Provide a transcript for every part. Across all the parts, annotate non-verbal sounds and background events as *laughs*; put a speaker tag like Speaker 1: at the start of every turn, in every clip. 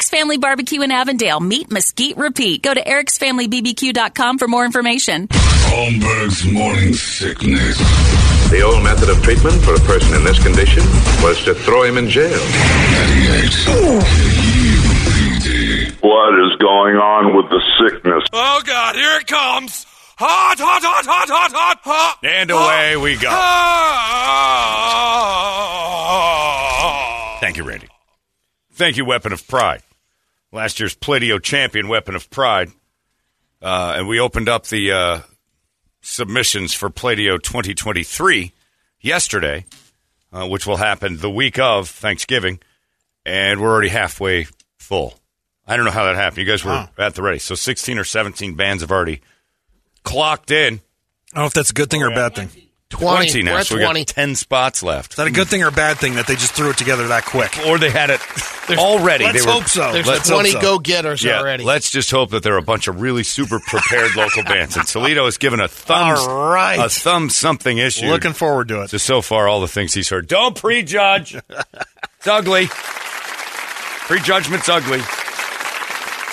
Speaker 1: Eric's Family Barbecue in Avondale. Meet Mesquite Repeat. Go to ericsfamilybbq.com for more information.
Speaker 2: Holmberg's morning sickness.
Speaker 3: The old method of treatment for a person in this condition was to throw him in jail.
Speaker 4: What is going on with the sickness?
Speaker 5: Oh God, here it comes! Hot, hot, hot, hot, hot, hot, hot!
Speaker 6: And away we go.
Speaker 5: Ah.
Speaker 6: Thank you, Randy. Thank you, Weapon of Pride. Last year's Pladio champion, Weapon of Pride. Uh, and we opened up the uh, submissions for Pladio 2023 yesterday, uh, which will happen the week of Thanksgiving. And we're already halfway full. I don't know how that happened. You guys were at the ready. So 16 or 17 bands have already clocked in.
Speaker 7: I don't know if that's a good thing or a bad thing.
Speaker 6: 20, now,
Speaker 8: We're at
Speaker 6: so we
Speaker 8: 20.
Speaker 6: got 10 spots left.
Speaker 7: Is that a good thing or a bad thing that they just threw it together that quick?
Speaker 6: Or they had it already.
Speaker 7: Let's
Speaker 6: were,
Speaker 7: hope so.
Speaker 8: There's
Speaker 7: Let's hope
Speaker 8: 20
Speaker 7: so.
Speaker 8: go-getters
Speaker 6: Yeah,
Speaker 8: already.
Speaker 6: let's just hope that there are a bunch of really super prepared local bands. And Toledo has given a thumb,
Speaker 7: All right.
Speaker 6: a thumb something issue.
Speaker 7: Looking forward to it.
Speaker 6: to so far all the things he's heard. Don't prejudge. it's ugly. Prejudgment's ugly.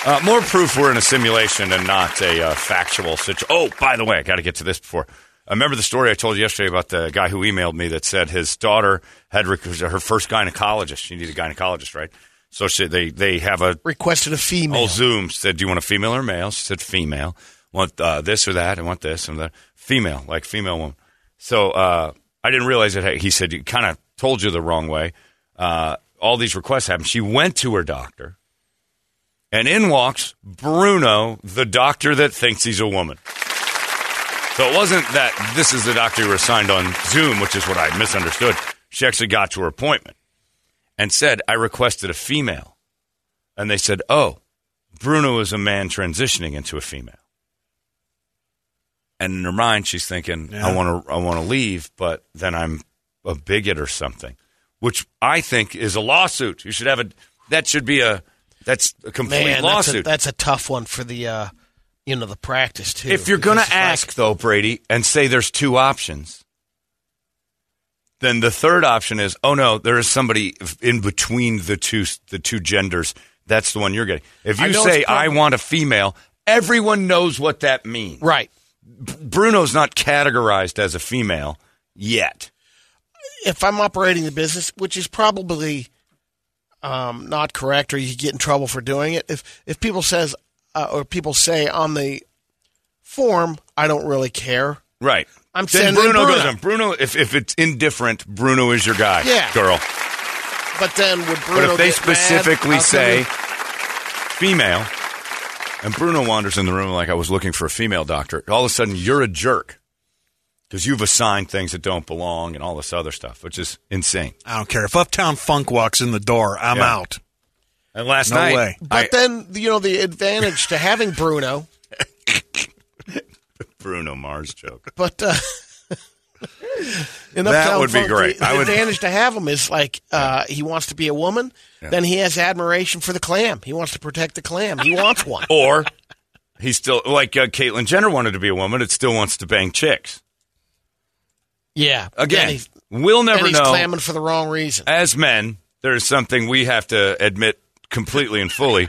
Speaker 6: Uh, more proof we're in a simulation and not a uh, factual situation. Oh, by the way, I got to get to this before. I remember the story I told you yesterday about the guy who emailed me that said his daughter had rec- her first gynecologist. She needed a gynecologist, right? So she, they they have a
Speaker 8: Requested a female.
Speaker 6: Oh, Zoom said, "Do you want a female or male?" She said, "Female." Want uh, this or that? I want this and that. Female, like female woman. So uh, I didn't realize that he said, "You kind of told you the wrong way." Uh, all these requests happened. She went to her doctor, and in walks Bruno, the doctor that thinks he's a woman. So it wasn't that this is the doctor you were assigned on Zoom, which is what I misunderstood. She actually got to her appointment and said, I requested a female. And they said, Oh, Bruno is a man transitioning into a female. And in her mind, she's thinking, I want to, I want to leave, but then I'm a bigot or something, which I think is a lawsuit. You should have a, that should be a, that's a complete
Speaker 8: Man, that's a,
Speaker 6: lawsuit.
Speaker 8: that's a tough one for the, uh, you know, the practice too.
Speaker 6: if you're going to
Speaker 8: it's like-
Speaker 6: ask, though, Brady, and say there's two options, then the third option is, oh no, there is somebody in between the two the two genders. That's the one you're getting. If you
Speaker 8: know
Speaker 6: say I want a female, everyone knows what that means.
Speaker 8: right?
Speaker 6: Bruno's not categorized as a female yet.
Speaker 8: If I'm operating the business, which is probably um, not correct, or you get in trouble for doing it. If if people says uh, or people say on the form, I don't really care.
Speaker 6: Right.
Speaker 8: I'm
Speaker 6: then
Speaker 8: sending
Speaker 6: Bruno,
Speaker 8: Bruno.
Speaker 6: goes on. Bruno, if, if it's indifferent, Bruno is your guy.
Speaker 8: Yeah.
Speaker 6: Girl.
Speaker 8: But then would Bruno.
Speaker 6: But if they
Speaker 8: get mad?
Speaker 6: specifically
Speaker 8: How
Speaker 6: say female, and Bruno wanders in the room like I was looking for a female doctor, all of a sudden you're a jerk because you've assigned things that don't belong and all this other stuff, which is insane.
Speaker 7: I don't care. If Uptown Funk walks in the door, I'm
Speaker 6: Yeah.
Speaker 7: out.
Speaker 6: And last
Speaker 7: No
Speaker 6: night,
Speaker 7: way.
Speaker 8: But
Speaker 6: I-
Speaker 8: then you know the advantage to having Bruno, *laughs*
Speaker 6: Bruno Mars joke.
Speaker 8: but uh, in
Speaker 6: That
Speaker 8: Uptown
Speaker 6: would be
Speaker 8: Funk,
Speaker 6: great.
Speaker 8: The,
Speaker 6: I
Speaker 8: the
Speaker 6: would-
Speaker 8: advantage to have him is like uh, he wants to be a woman. Then he has admiration for the clam. He wants to protect the clam. He wants one. *laughs*
Speaker 6: Or he's still like uh, Caitlyn Jenner wanted to be a woman. It still wants to bang chicks.
Speaker 8: Yeah.
Speaker 6: Again,
Speaker 8: he's,
Speaker 6: we'll
Speaker 8: and
Speaker 6: never
Speaker 8: he's
Speaker 6: know.
Speaker 8: clamming for the wrong reason.
Speaker 6: As men, there is something we have to admit completely and fully.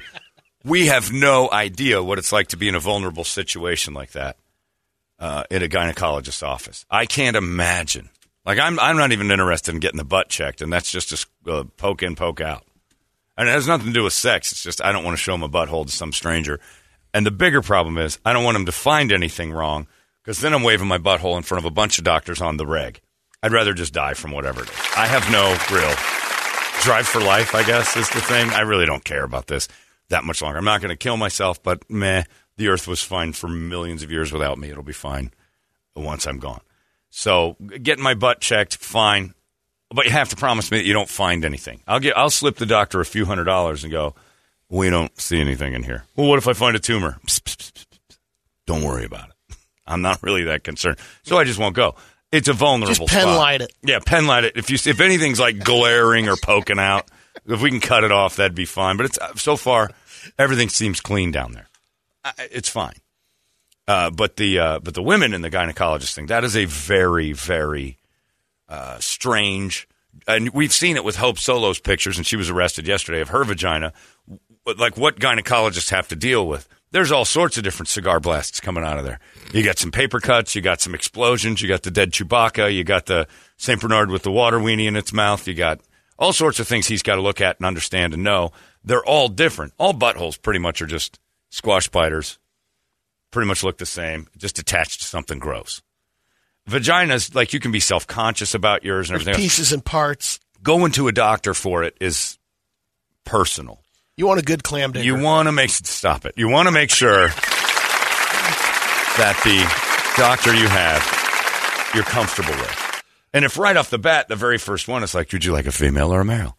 Speaker 6: we have no idea what it's like to be in a vulnerable situation like that uh, in a gynecologist's office. I can't imagine. Like I'm, I'm not even interested in getting the butt checked, and that's just a uh, poke in, poke out. And it has nothing to do with sex. It's just I don't want to show my butthole to some stranger. And the bigger problem is I don't want him to find anything wrong because then I'm waving my butthole in front of a bunch of doctors on the reg. I'd rather just die from whatever it is. I have no real drive for life, I guess, is the thing. I really don't care about this that much longer. I'm not going to kill myself, but meh, the earth was fine for millions of years without me. It'll be fine once I'm gone. So getting my butt checked, fine. But you have to promise me that you don't find anything. I'll get I'll slip the doctor a few hundred dollars and go, We don't see anything in here. Well, what if I find a tumor? Psst, psst, psst. Don't worry about it. *laughs* I'm not really that concerned. So I just won't go. It's a vulnerable
Speaker 8: Just pen
Speaker 6: spot.
Speaker 8: light it.
Speaker 6: Yeah, pen light it. If you if anything's like glaring or poking out, if we can cut it off, that'd be fine. But it's uh, so far everything seems clean down there. It's fine. Uh, but the uh, but the women in the gynecologist thing that is a very very uh, strange. And we've seen it with Hope Solo's pictures, and she was arrested yesterday of her vagina. But like, what gynecologists have to deal with? There's all sorts of different cigar blasts coming out of there. You got some paper cuts, you got some explosions, you got the dead Chewbacca, you got the Saint Bernard with the water weenie in its mouth, you got all sorts of things he's got to look at and understand and know. They're all different. All buttholes pretty much are just squash spiders. Pretty much look the same, just attached to something gross. Vaginas, like you can be self conscious about yours and
Speaker 8: There's
Speaker 6: everything. else.
Speaker 8: pieces and parts.
Speaker 6: Going to a doctor for it is personal.
Speaker 8: You want a good clam digger.
Speaker 6: You want to make stop it. You want to make sure that the doctor you have you're comfortable with. And if right off the bat, the very first one is like, would you like a female or a male?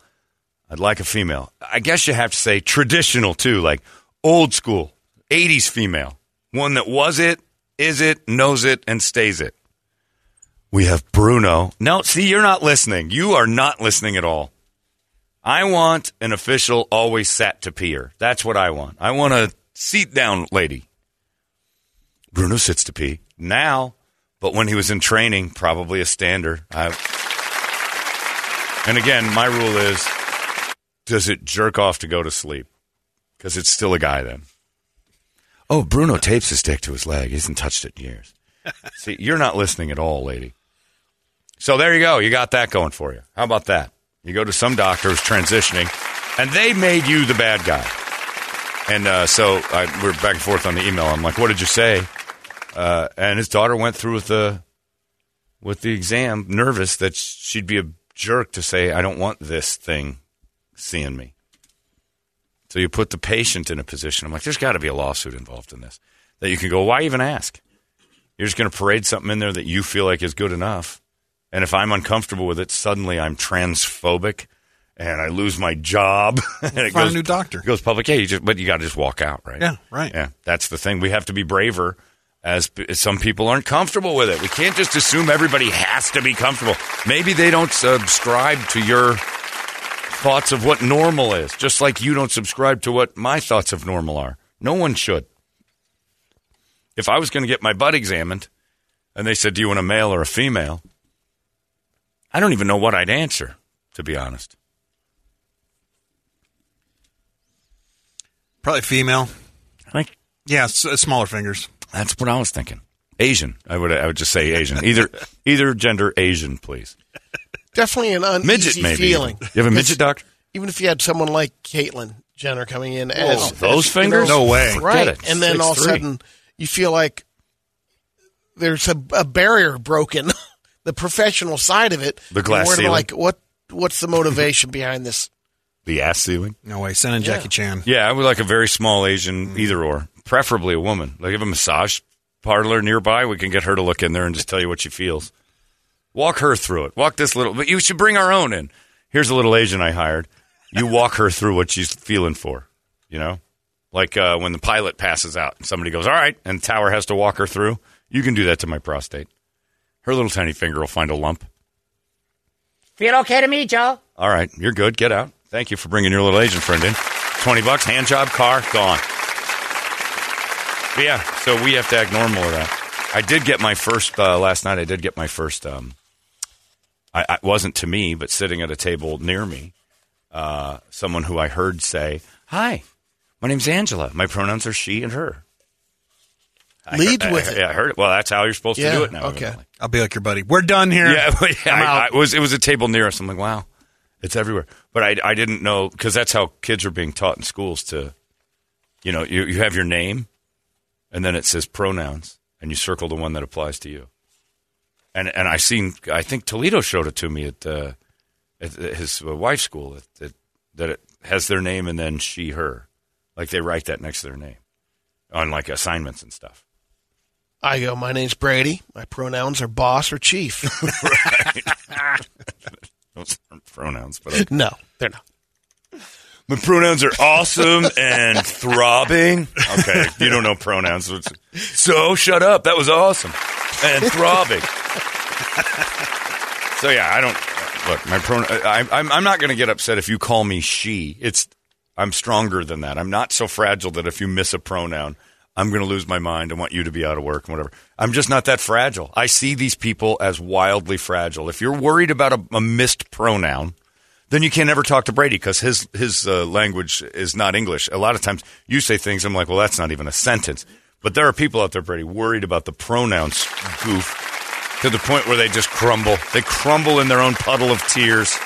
Speaker 6: I'd like a female. I guess you have to say traditional too, like old school, 80s female. One that was it, is it, knows it, and stays it. We have Bruno. No, see, you're not listening. You are not listening at all. I want an official always sat to peer. That's what I want. I want a seat down lady. Bruno sits to pee now, but when he was in training, probably a stander. I, and again, my rule is does it jerk off to go to sleep? Because it's still a guy then. Oh, Bruno tapes his dick to his leg. He hasn't touched it in years. See, you're not listening at all, lady. So there you go. You got that going for you. How about that? You go to some doctor who's transitioning, and they made you the bad guy. And uh, so I, we're back and forth on the email. I'm like, "What did you say?" Uh, and his daughter went through with the with the exam, nervous that she'd be a jerk to say, "I don't want this thing seeing me." So you put the patient in a position. I'm like, "There's got to be a lawsuit involved in this that you can go. Why even ask? You're just going to parade something in there that you feel like is good enough." And if I'm uncomfortable with it, suddenly I'm transphobic and I lose my job. *laughs* and it
Speaker 7: Find
Speaker 6: goes,
Speaker 7: a new doctor.
Speaker 6: It goes public. Yeah, you just, but you got to just walk out, right?
Speaker 7: Yeah, right.
Speaker 6: Yeah, that's the thing. We have to be braver as, as some people aren't comfortable with it. We can't just assume everybody has to be comfortable. Maybe they don't subscribe to your thoughts of what normal is, just like you don't subscribe to what my thoughts of normal are. No one should. If I was going to get my butt examined and they said, Do you want a male or a female? I don't even know what I'd answer, to be honest.
Speaker 7: Probably female.
Speaker 6: I
Speaker 7: think. Yeah, uh, smaller fingers.
Speaker 6: that's what I was thinking. Asian. I would. I would just say Asian. Either *laughs* either gender Asian, please.
Speaker 8: Definitely an uneasy
Speaker 6: Midget, maybe.
Speaker 8: feeling.
Speaker 6: You have a midget doctor?
Speaker 8: Even if you had someone like Caitlyn Jenner coming in as
Speaker 6: those
Speaker 8: as,
Speaker 6: fingers?
Speaker 8: you know,
Speaker 7: No way.
Speaker 8: right?
Speaker 6: it.
Speaker 8: And then all of a sudden you feel like there's a, a barrier broken, *laughs* the professional side of it.
Speaker 6: The glass
Speaker 8: You're about,
Speaker 6: ceiling.
Speaker 8: Like what? What's the motivation behind this?
Speaker 6: The ass ceiling.
Speaker 7: No way. Send in Jackie Chan.
Speaker 6: Yeah, I would like a very small Asian, either or, preferably a woman. Like, if a massage parlor nearby, we can get her to look in there and just tell you what she feels. Walk her through it. Walk this little, but you should bring our own in. Here's a little Asian I hired. you walk her through what she's feeling for. You know, like uh, when the pilot passes out and somebody goes, "All right," and Tower has to walk her through. You can do that to my prostate. Her little tiny finger will find a lump.
Speaker 9: Feel okay to me, Joe?
Speaker 6: All right, you're good. Get out. Thank you for bringing your little Asian friend in. Twenty bucks, hand job, car, gone. But yeah, so we have to act normal with that. I did get my first uh, last night. I did get my first. Um, I, I wasn't to me, but sitting at a table near me, uh, someone who I heard say, "Hi, my name's Angela. My pronouns are she and her." I
Speaker 8: Lead
Speaker 6: heard-
Speaker 8: with
Speaker 6: I,
Speaker 8: it.
Speaker 6: Yeah, I heard it. Well, that's how you're supposed
Speaker 8: Yeah,
Speaker 6: to do it now.
Speaker 8: okay.
Speaker 6: evidently.
Speaker 7: I'll be like your buddy. We're done here.
Speaker 6: Yeah, *laughs* but yeah,
Speaker 7: I'm
Speaker 6: I, I was. It was a table near us. I'm like, wow, it's everywhere. But I, I didn't know because that's how kids are being taught in schools to, you know, you, you have your name, and then it says pronouns, and you circle the one that applies to you. And and I seen, I think Toledo showed it to me at, uh, at his wife's school that, that that it has their name and then she her, like they write that next to their name on like assignments and stuff.
Speaker 8: I go, my name's Brady. My pronouns are boss or chief. *laughs* *laughs*
Speaker 6: Those aren't pronouns, but okay.
Speaker 8: no, they're not.
Speaker 6: My pronouns are awesome and throbbing. Okay, you don't know pronouns. so it's- So shut up. That was awesome and throbbing. so yeah, I don't look. My pronoun. I, I'm I'm not going to get upset if you call me she. It's I'm stronger than that. I'm not so fragile that if you miss a pronoun, I'm going to lose my mind I want you to be out of work and whatever. I'm just not that fragile. I see these people as wildly fragile. If you're worried about a, a missed pronoun, then you can never talk to Brady because his his uh, language is not English. A lot of times you say things, I'm like, well, that's not even a sentence. But there are people out there, Brady, worried about the pronouns goof to the point where they just crumble. They crumble in their own puddle of tears.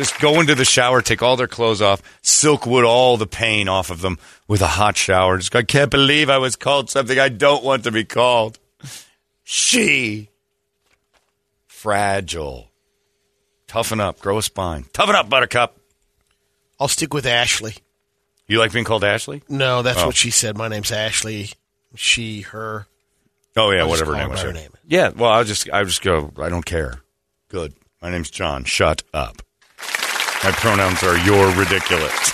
Speaker 6: Just go into the shower, take all their clothes off, silkwood all the pain off of them with a hot shower. Just go, I can't believe I was called something I don't want to be called. She. Fragile. Toughen up. Grow a spine. Toughen up, Buttercup.
Speaker 8: I'll stick with Ashley.
Speaker 6: You like being called Ashley?
Speaker 8: No, that's
Speaker 6: Oh.
Speaker 8: what she said. My name's Ashley. She, her.
Speaker 6: Oh yeah,
Speaker 8: I'll
Speaker 6: whatever her name was.
Speaker 8: her
Speaker 6: yeah.
Speaker 8: name.
Speaker 6: Yeah, well, I'll just I just go. I don't care. Good. My name's John. Shut up. My pronouns are you're ridiculous.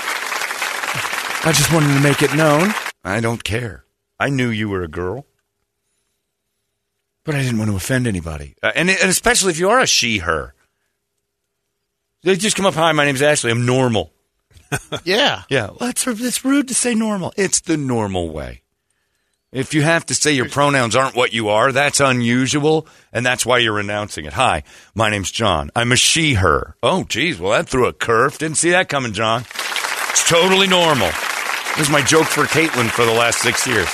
Speaker 6: I just wanted to make it known. I don't care. I knew you were a girl, but I didn't want to offend anybody, uh, and, and especially if you are a she her. They just come up. Hi, my name's Ashley. I'm normal. *laughs*
Speaker 8: Yeah.
Speaker 6: Yeah, well, it's, it's rude to say normal. It's the normal way. If you have to say your pronouns aren't what you are, that's unusual, and that's why you're announcing it. Hi, my name's John. I'm a she, her. Oh, geez, well, that threw a curve. Didn't see that coming, John. It's totally normal. This is my joke for Caitlyn for the last six years.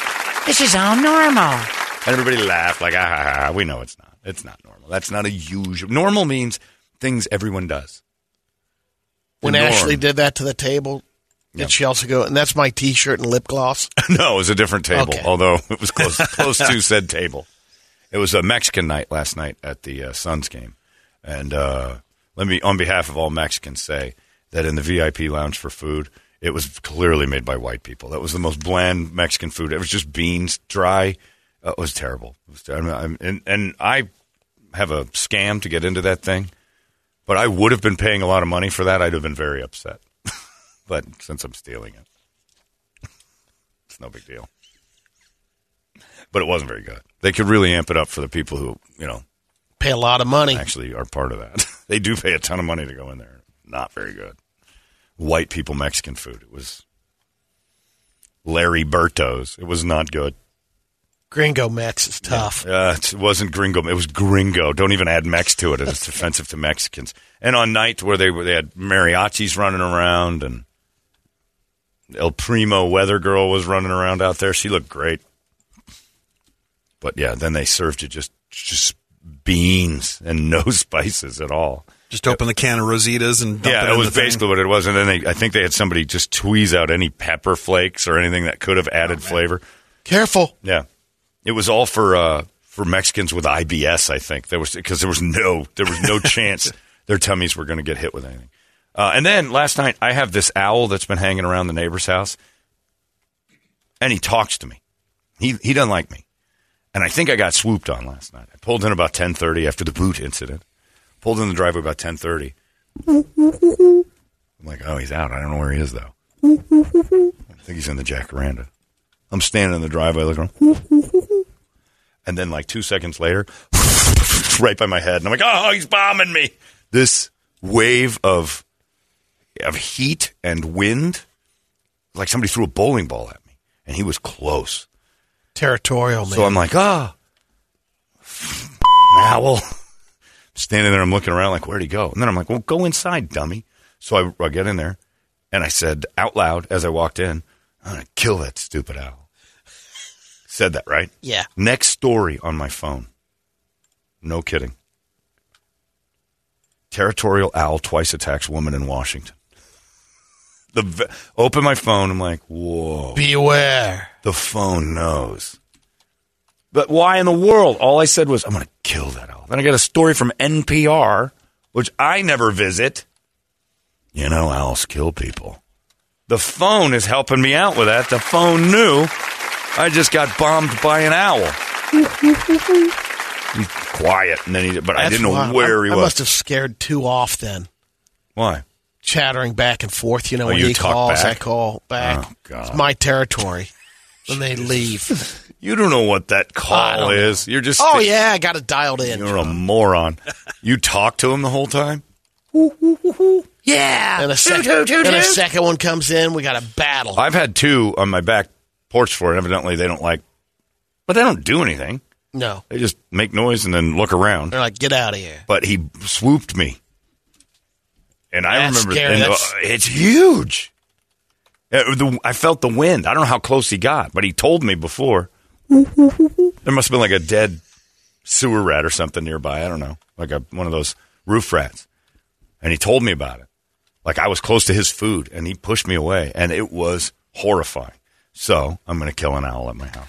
Speaker 9: This is all normal.
Speaker 6: And everybody laughed like, ah, ha, ha, ha. we know it's not. It's not normal. That's not a usual. Normal means things everyone does. The
Speaker 8: When
Speaker 6: norm.
Speaker 8: Ashley did that to the table, did she also go, and that's my t shirt and lip gloss? *laughs*
Speaker 6: no, it was a different table,
Speaker 8: Okay.
Speaker 6: although it was close *laughs* close to said table. It was a Mexican night last night at the uh, Suns game, and uh, let me, on behalf of all Mexicans, say that in the VIP lounge for food, it was clearly made by white people. That was the most bland Mexican food. It was just beans, dry. Uh, it was terrible. It was ter- I mean, and and I have a scam to get into that thing, but I would have been paying a lot of money for that. I'd have been very upset. But since I'm stealing it, *laughs* it's no big deal. But it wasn't very good. They could really amp it up for the people who, you know,
Speaker 8: Pay a lot of money.
Speaker 6: actually are part of that. *laughs* they do pay a ton of money to go in there. Not very good. White people Mexican food. It was Larry Berto's. It was not good.
Speaker 8: Gringo Mex is tough.
Speaker 6: Uh, it wasn't gringo. It was gringo. Don't even add Mex to it. It's *laughs* offensive to Mexicans. And on nights where they were, they had mariachis running around and El Primo weather girl was running around out there. She looked great. But yeah, then they served you just just beans and *laughs* no spices at all.
Speaker 7: Just open the can of Rosaritas and dump
Speaker 6: yeah,
Speaker 7: it,
Speaker 6: it was basically what it was. And then they, I think they had somebody just tweeze out any pepper flakes or anything that could have added flavor.
Speaker 8: Careful.
Speaker 6: Yeah, it was all for uh, for Mexicans with IBS. I think there was because there was no there was no *laughs* chance their tummies were going to get hit with anything. Uh, and then last night, I have this owl that's been hanging around the neighbor's house, and he talks to me. He he doesn't like me, and I think I got swooped on last night. I pulled in about ten thirty after the boot incident. Pulled in the driveway about ten thirty, I'm like, oh, he's out. I don't know where he is though. I think he's in the jacaranda. I'm standing in the driveway looking. And then like two seconds later, *laughs* right by my head, and I'm like, oh, he's bombing me. This wave of of heat and wind, like somebody threw a bowling ball at me, and he was close.
Speaker 8: Territorial, man.
Speaker 6: So I'm like, ah, *laughs* owl. *laughs* Standing there, I'm looking around like, where'd he go? And then I'm like, well, go inside, dummy. So I, I get in there, and I said out loud as I walked in, I'm gonna kill that stupid owl. *laughs* Said that right?
Speaker 8: Yeah.
Speaker 6: Next story on my phone. No kidding. Territorial owl twice attacks woman in Washington. The v- open my phone. I'm like, whoa.
Speaker 8: Beware.
Speaker 6: The phone knows. But why in the world? All I said was, I'm going to kill that owl. Then I got a story from NPR, which I never visit. You know, owls kill people. The phone is helping me out with that. The phone knew I just got bombed by an owl. He's quiet, and then he, but I didn't know where
Speaker 8: I,
Speaker 6: he
Speaker 8: I
Speaker 6: was.
Speaker 8: must have scared two off then.
Speaker 6: Why?
Speaker 8: Chattering back and forth. You know,
Speaker 6: Oh,
Speaker 8: when
Speaker 6: you
Speaker 8: he
Speaker 6: talk
Speaker 8: calls,
Speaker 6: back?
Speaker 8: I call oh, back.
Speaker 6: Oh, God.
Speaker 8: It's my territory. When they leave. *laughs*
Speaker 6: You don't know what that call
Speaker 8: don't know.
Speaker 6: is. You're just
Speaker 8: Oh, yeah, I got it dialed in.
Speaker 6: You're a moron. You talk to him the whole time. *laughs*
Speaker 8: Yeah. And a, sec-
Speaker 9: Toot, toot, toot,
Speaker 8: and a second one comes in. We got a battle.
Speaker 6: I've had two on my back porch for it. Evidently, they don't like, but they don't do anything.
Speaker 8: no.
Speaker 6: They just make noise and then look around.
Speaker 8: They're like, get out of here.
Speaker 6: But he swooped me, and I
Speaker 8: That's
Speaker 6: remember
Speaker 8: scary.
Speaker 6: and, uh, it's huge. Uh, the- I felt the wind. I don't know how close he got, but he told me before. there must have been like a dead sewer rat or something nearby. I don't know, like a one of those roof rats. And he told me about it. Like I was close to his food, and he pushed me away, and it was horrifying. So I'm going to kill an owl at my house.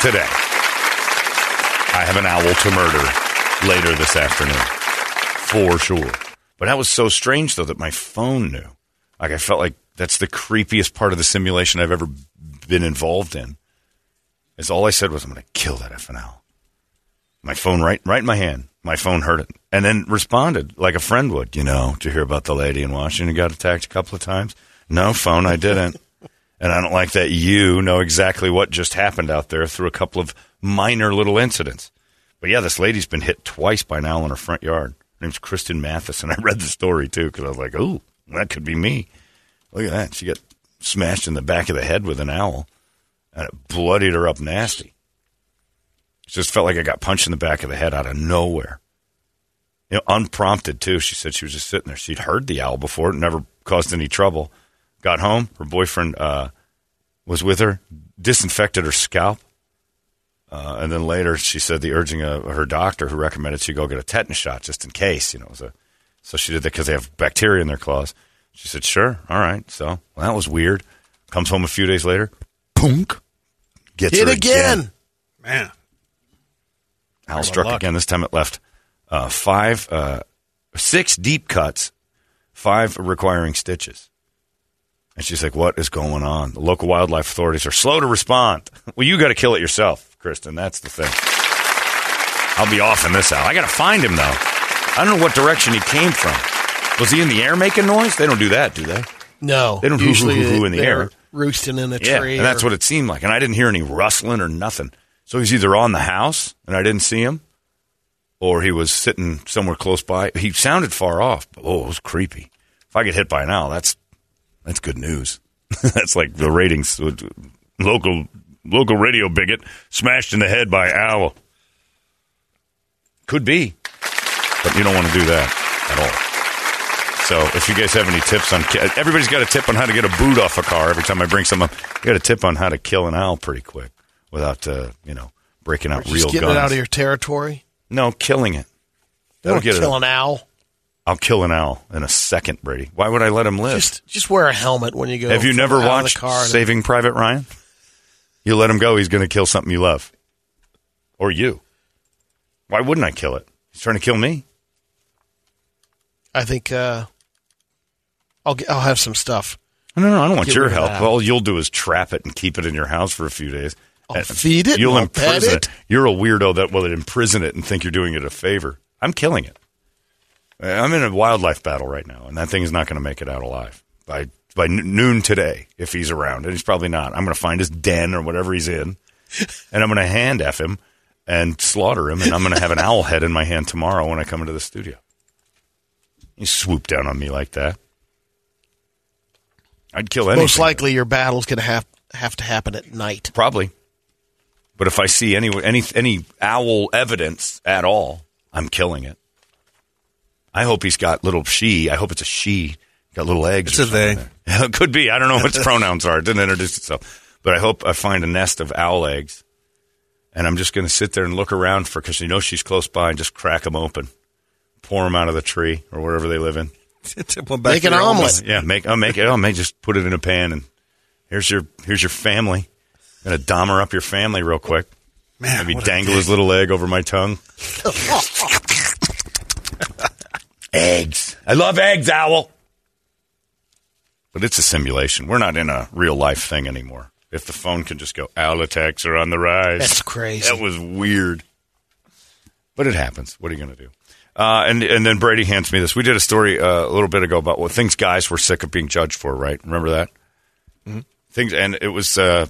Speaker 6: Today. I have an owl to murder later this afternoon, for sure. But that was so strange, though, that my phone knew. Like I felt like that's the creepiest part of the simulation I've ever been involved in. Is all I said was, "I'm going to kill that effing owl." My phone right, right in my hand. My phone heard it, and then responded like a friend would. You know, to hear about the lady in Washington who got attacked a couple of times? No, phone, I didn't. *laughs* And I don't like that you know exactly what just happened out there through a couple of minor little incidents. But yeah, this lady's been hit twice by an owl in her front yard. Her name's Kristen Mathis, and *laughs* I read the story too because I was like, "Oh, that could be me." Look at that; she got smashed in the back of the head with an owl, and it bloodied her up nasty. It just felt like I got punched in the back of the head out of nowhere. You know, unprompted too. She said she was just sitting there. She'd heard the owl before; it never caused any trouble. Got home, her boyfriend uh, was with her, disinfected her scalp, uh, and then later she said the urging of her doctor, who recommended she go get a tetanus shot just in case. You know, it was a, so she did that because they have bacteria in their claws. She said, "Sure, all right." So well, that was weird. Comes home a few days later, punk, gets
Speaker 8: Hit
Speaker 6: her
Speaker 8: again.
Speaker 7: Man. Talk
Speaker 6: struck
Speaker 7: luck.
Speaker 6: again. This time it left uh, five, uh, six deep cuts, five requiring stitches. And she's like, "What is going on?" The local wildlife authorities are slow to respond. *laughs* Well, you got to kill it yourself, Kristen. That's the thing. I'll be off in this owl. I got to find him though. I don't know what direction he came from. Was he in the air making noise? They don't do that, do they?
Speaker 8: No.
Speaker 6: They don't hoo, hoo,
Speaker 8: Usually
Speaker 6: hoo, hoo in the air.
Speaker 8: roosting in a
Speaker 6: Yeah,
Speaker 8: tree.
Speaker 6: and that's
Speaker 8: or-
Speaker 6: what it seemed like. And I didn't hear any rustling or nothing. So he's either on the house and I didn't see him, or he was sitting somewhere close by. He sounded far off. But, oh, it was creepy. If I get hit by an owl, that's that's good news. *laughs* that's like the ratings. Local local radio bigot smashed in the head by owl. Could be, but you don't want to do that at all. So if you guys have any tips on, everybody's got a tip on how to get a boot off a car. Every time I bring someone, up. you got a tip on how to kill an owl pretty quick without, uh, you know, breaking out
Speaker 8: Just
Speaker 6: real
Speaker 8: getting
Speaker 6: guns.
Speaker 8: it out of your territory.
Speaker 6: no, killing it.
Speaker 8: Don't
Speaker 6: That'll get
Speaker 8: kill
Speaker 6: it.
Speaker 8: an owl.
Speaker 6: I'll kill an owl in a second, Brady. Why would I let him live?
Speaker 8: Just just wear a helmet when you go.
Speaker 6: Have you never
Speaker 8: out of the
Speaker 6: watched Saving Private Ryan? You let him go, he's going to kill something you love. Or you. Why wouldn't I kill it? He's trying to kill me.
Speaker 8: I think uh, I'll get, I'll have some stuff.
Speaker 6: No, no, I don't want
Speaker 8: Get
Speaker 6: your help. All you'll do is trap it and keep it in your house for a few days.
Speaker 8: I'll feed it,
Speaker 6: You'll imprison
Speaker 8: it.
Speaker 6: it. You're a weirdo that will imprison it and think you're doing it a favor. I'm killing it. I'm in a wildlife battle right now, and that thing is not going to make it out alive by by noon today if he's around, and he's probably not. I'm going to find his den or whatever he's in, *laughs* and I'm going to hand f him and slaughter him, and I'm going to have an owl head in my hand tomorrow when I come into the studio. You swoop down on me like that. I'd kill anything.
Speaker 8: Most likely, your battle's going to have have to happen at night.
Speaker 6: Probably. But if I see any any any owl evidence at all, I'm killing it. I hope he's got little she. I hope it's a she. Got little eggs.
Speaker 7: It's
Speaker 6: or
Speaker 7: a they. *laughs*
Speaker 6: it could be. I don't know what its *laughs* pronouns are. It didn't introduce itself. But I hope I find a nest of owl eggs, and I'm just going to sit there and look around for because you know she's close by and just crack them open, pour them out of the tree or wherever they live in. *laughs*
Speaker 8: Make an omelet.
Speaker 6: Yeah, make I'll make it. I may just put it in a pan and here's your here's your family. gonna Dahmer up your family real quick.
Speaker 7: Man,
Speaker 6: maybe
Speaker 7: what
Speaker 6: dangle his little egg over my tongue. Eggs. I love eggs, owl. But it's a simulation. We're not in a real life thing anymore. If the phone can just go, owl attacks are on the rise.
Speaker 8: That's crazy.
Speaker 6: That was weird. But it happens. What are you going to do? Uh, and and then Brady hands me this. We did a story uh, a little bit ago about what things guys were sick of being judged for. Right? Remember that? Things, and it was uh,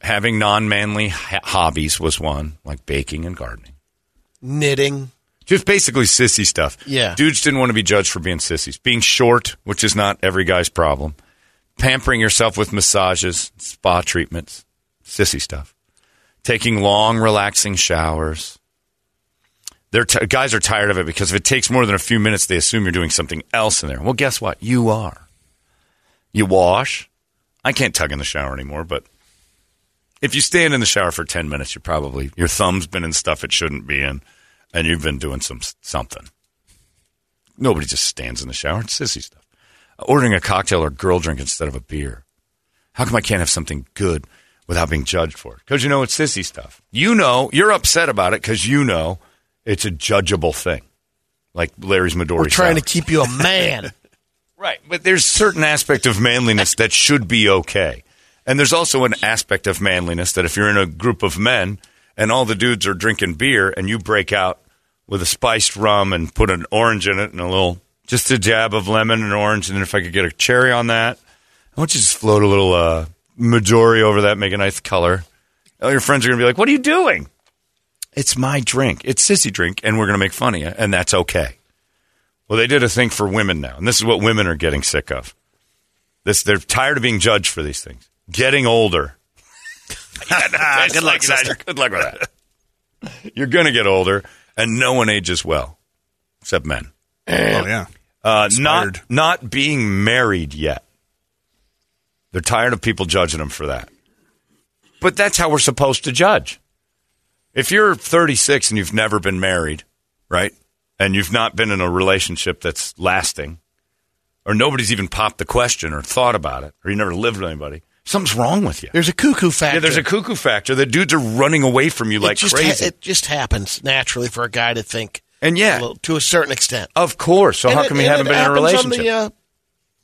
Speaker 6: having non-manly ha- hobbies was one, like baking and gardening.
Speaker 8: Knitting.
Speaker 6: Just basically sissy stuff.
Speaker 8: Yeah.
Speaker 6: Dudes didn't want to be judged for being sissies. Being short, which is not every guy's problem. Pampering yourself with massages, spa treatments, sissy stuff. Taking long, relaxing showers. They're t- guys are tired of it because if it takes more than a few minutes, they assume you're doing something else in there. Well, guess what? You are. You wash. I can't tug in the shower anymore, but if you stand in the shower for 10 minutes, you're probably, your thumb's been in stuff it shouldn't be in, and you've been doing some something. Nobody just stands in the shower. It's sissy stuff. Ordering a cocktail or girl drink instead of a beer. How come I can't have something good without being judged for it? Because you know it's sissy stuff. You know, you're upset about it because you know it's a judgeable thing. Like Larry's Midori.
Speaker 8: We're trying to keep you a man. *laughs*
Speaker 6: Right, but there's certain aspect of manliness that should be okay. And there's also an aspect of manliness that if you're in a group of men and all the dudes are drinking beer and you break out with a spiced rum and put an orange in it and a little just a jab of lemon and orange and then if I could get a cherry on that, want you to just float a little uh Midori over that, make a nice color. All your friends are gonna be like, What are you doing? It's my drink. It's sissy drink, and we're gonna make fun of you, and that's okay. Well, they did a thing for women now, and this is what women are getting sick of. This they're tired of being judged for these things. Getting older. *laughs* Good luck, sister. Good luck with that. *laughs* You're going to get older, and no one ages well, except men.
Speaker 7: Oh yeah.
Speaker 6: Uh, not not being married yet. They're tired of people judging them for that. But that's how we're supposed to judge. If you're 36 and you've never been married, right? And you've not been in a relationship that's lasting, or nobody's even popped the question or thought about it, or you never lived with anybody, something's wrong with you.
Speaker 8: There's a cuckoo factor.
Speaker 6: Yeah, there's a cuckoo factor. The dudes are running away from you like
Speaker 8: it just
Speaker 6: crazy.
Speaker 8: Ha- it just happens naturally for a guy to think.
Speaker 6: And yeah.
Speaker 8: a little- to a certain extent.
Speaker 6: of course. So
Speaker 8: And
Speaker 6: how
Speaker 8: it-
Speaker 6: come you haven't been in a relationship?
Speaker 8: The, uh,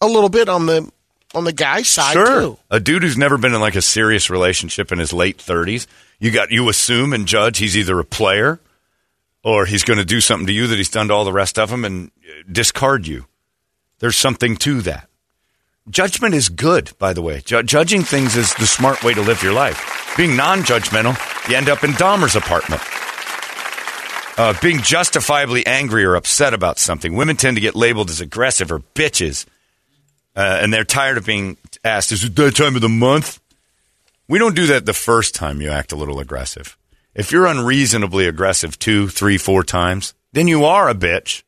Speaker 8: a little bit on the on the guy's side
Speaker 6: Sure.
Speaker 8: too.
Speaker 6: A dude who's never been in like a serious relationship in his late 30s, you got you assume and judge he's either a player or he's going to do something to you that he's done to all the rest of them and uh, discard you. There's something to that. Judgment is good, by the way. Ju- judging things is the smart way to live your life. Being non-judgmental, you end up in Dahmer's apartment. Uh, being justifiably angry or upset about something. Women tend to get labeled as aggressive or bitches. Uh, and they're tired of being asked, is it that time of the month? We don't do that the first time you act a little aggressive. If you're unreasonably aggressive two, three, four times, then you are a bitch.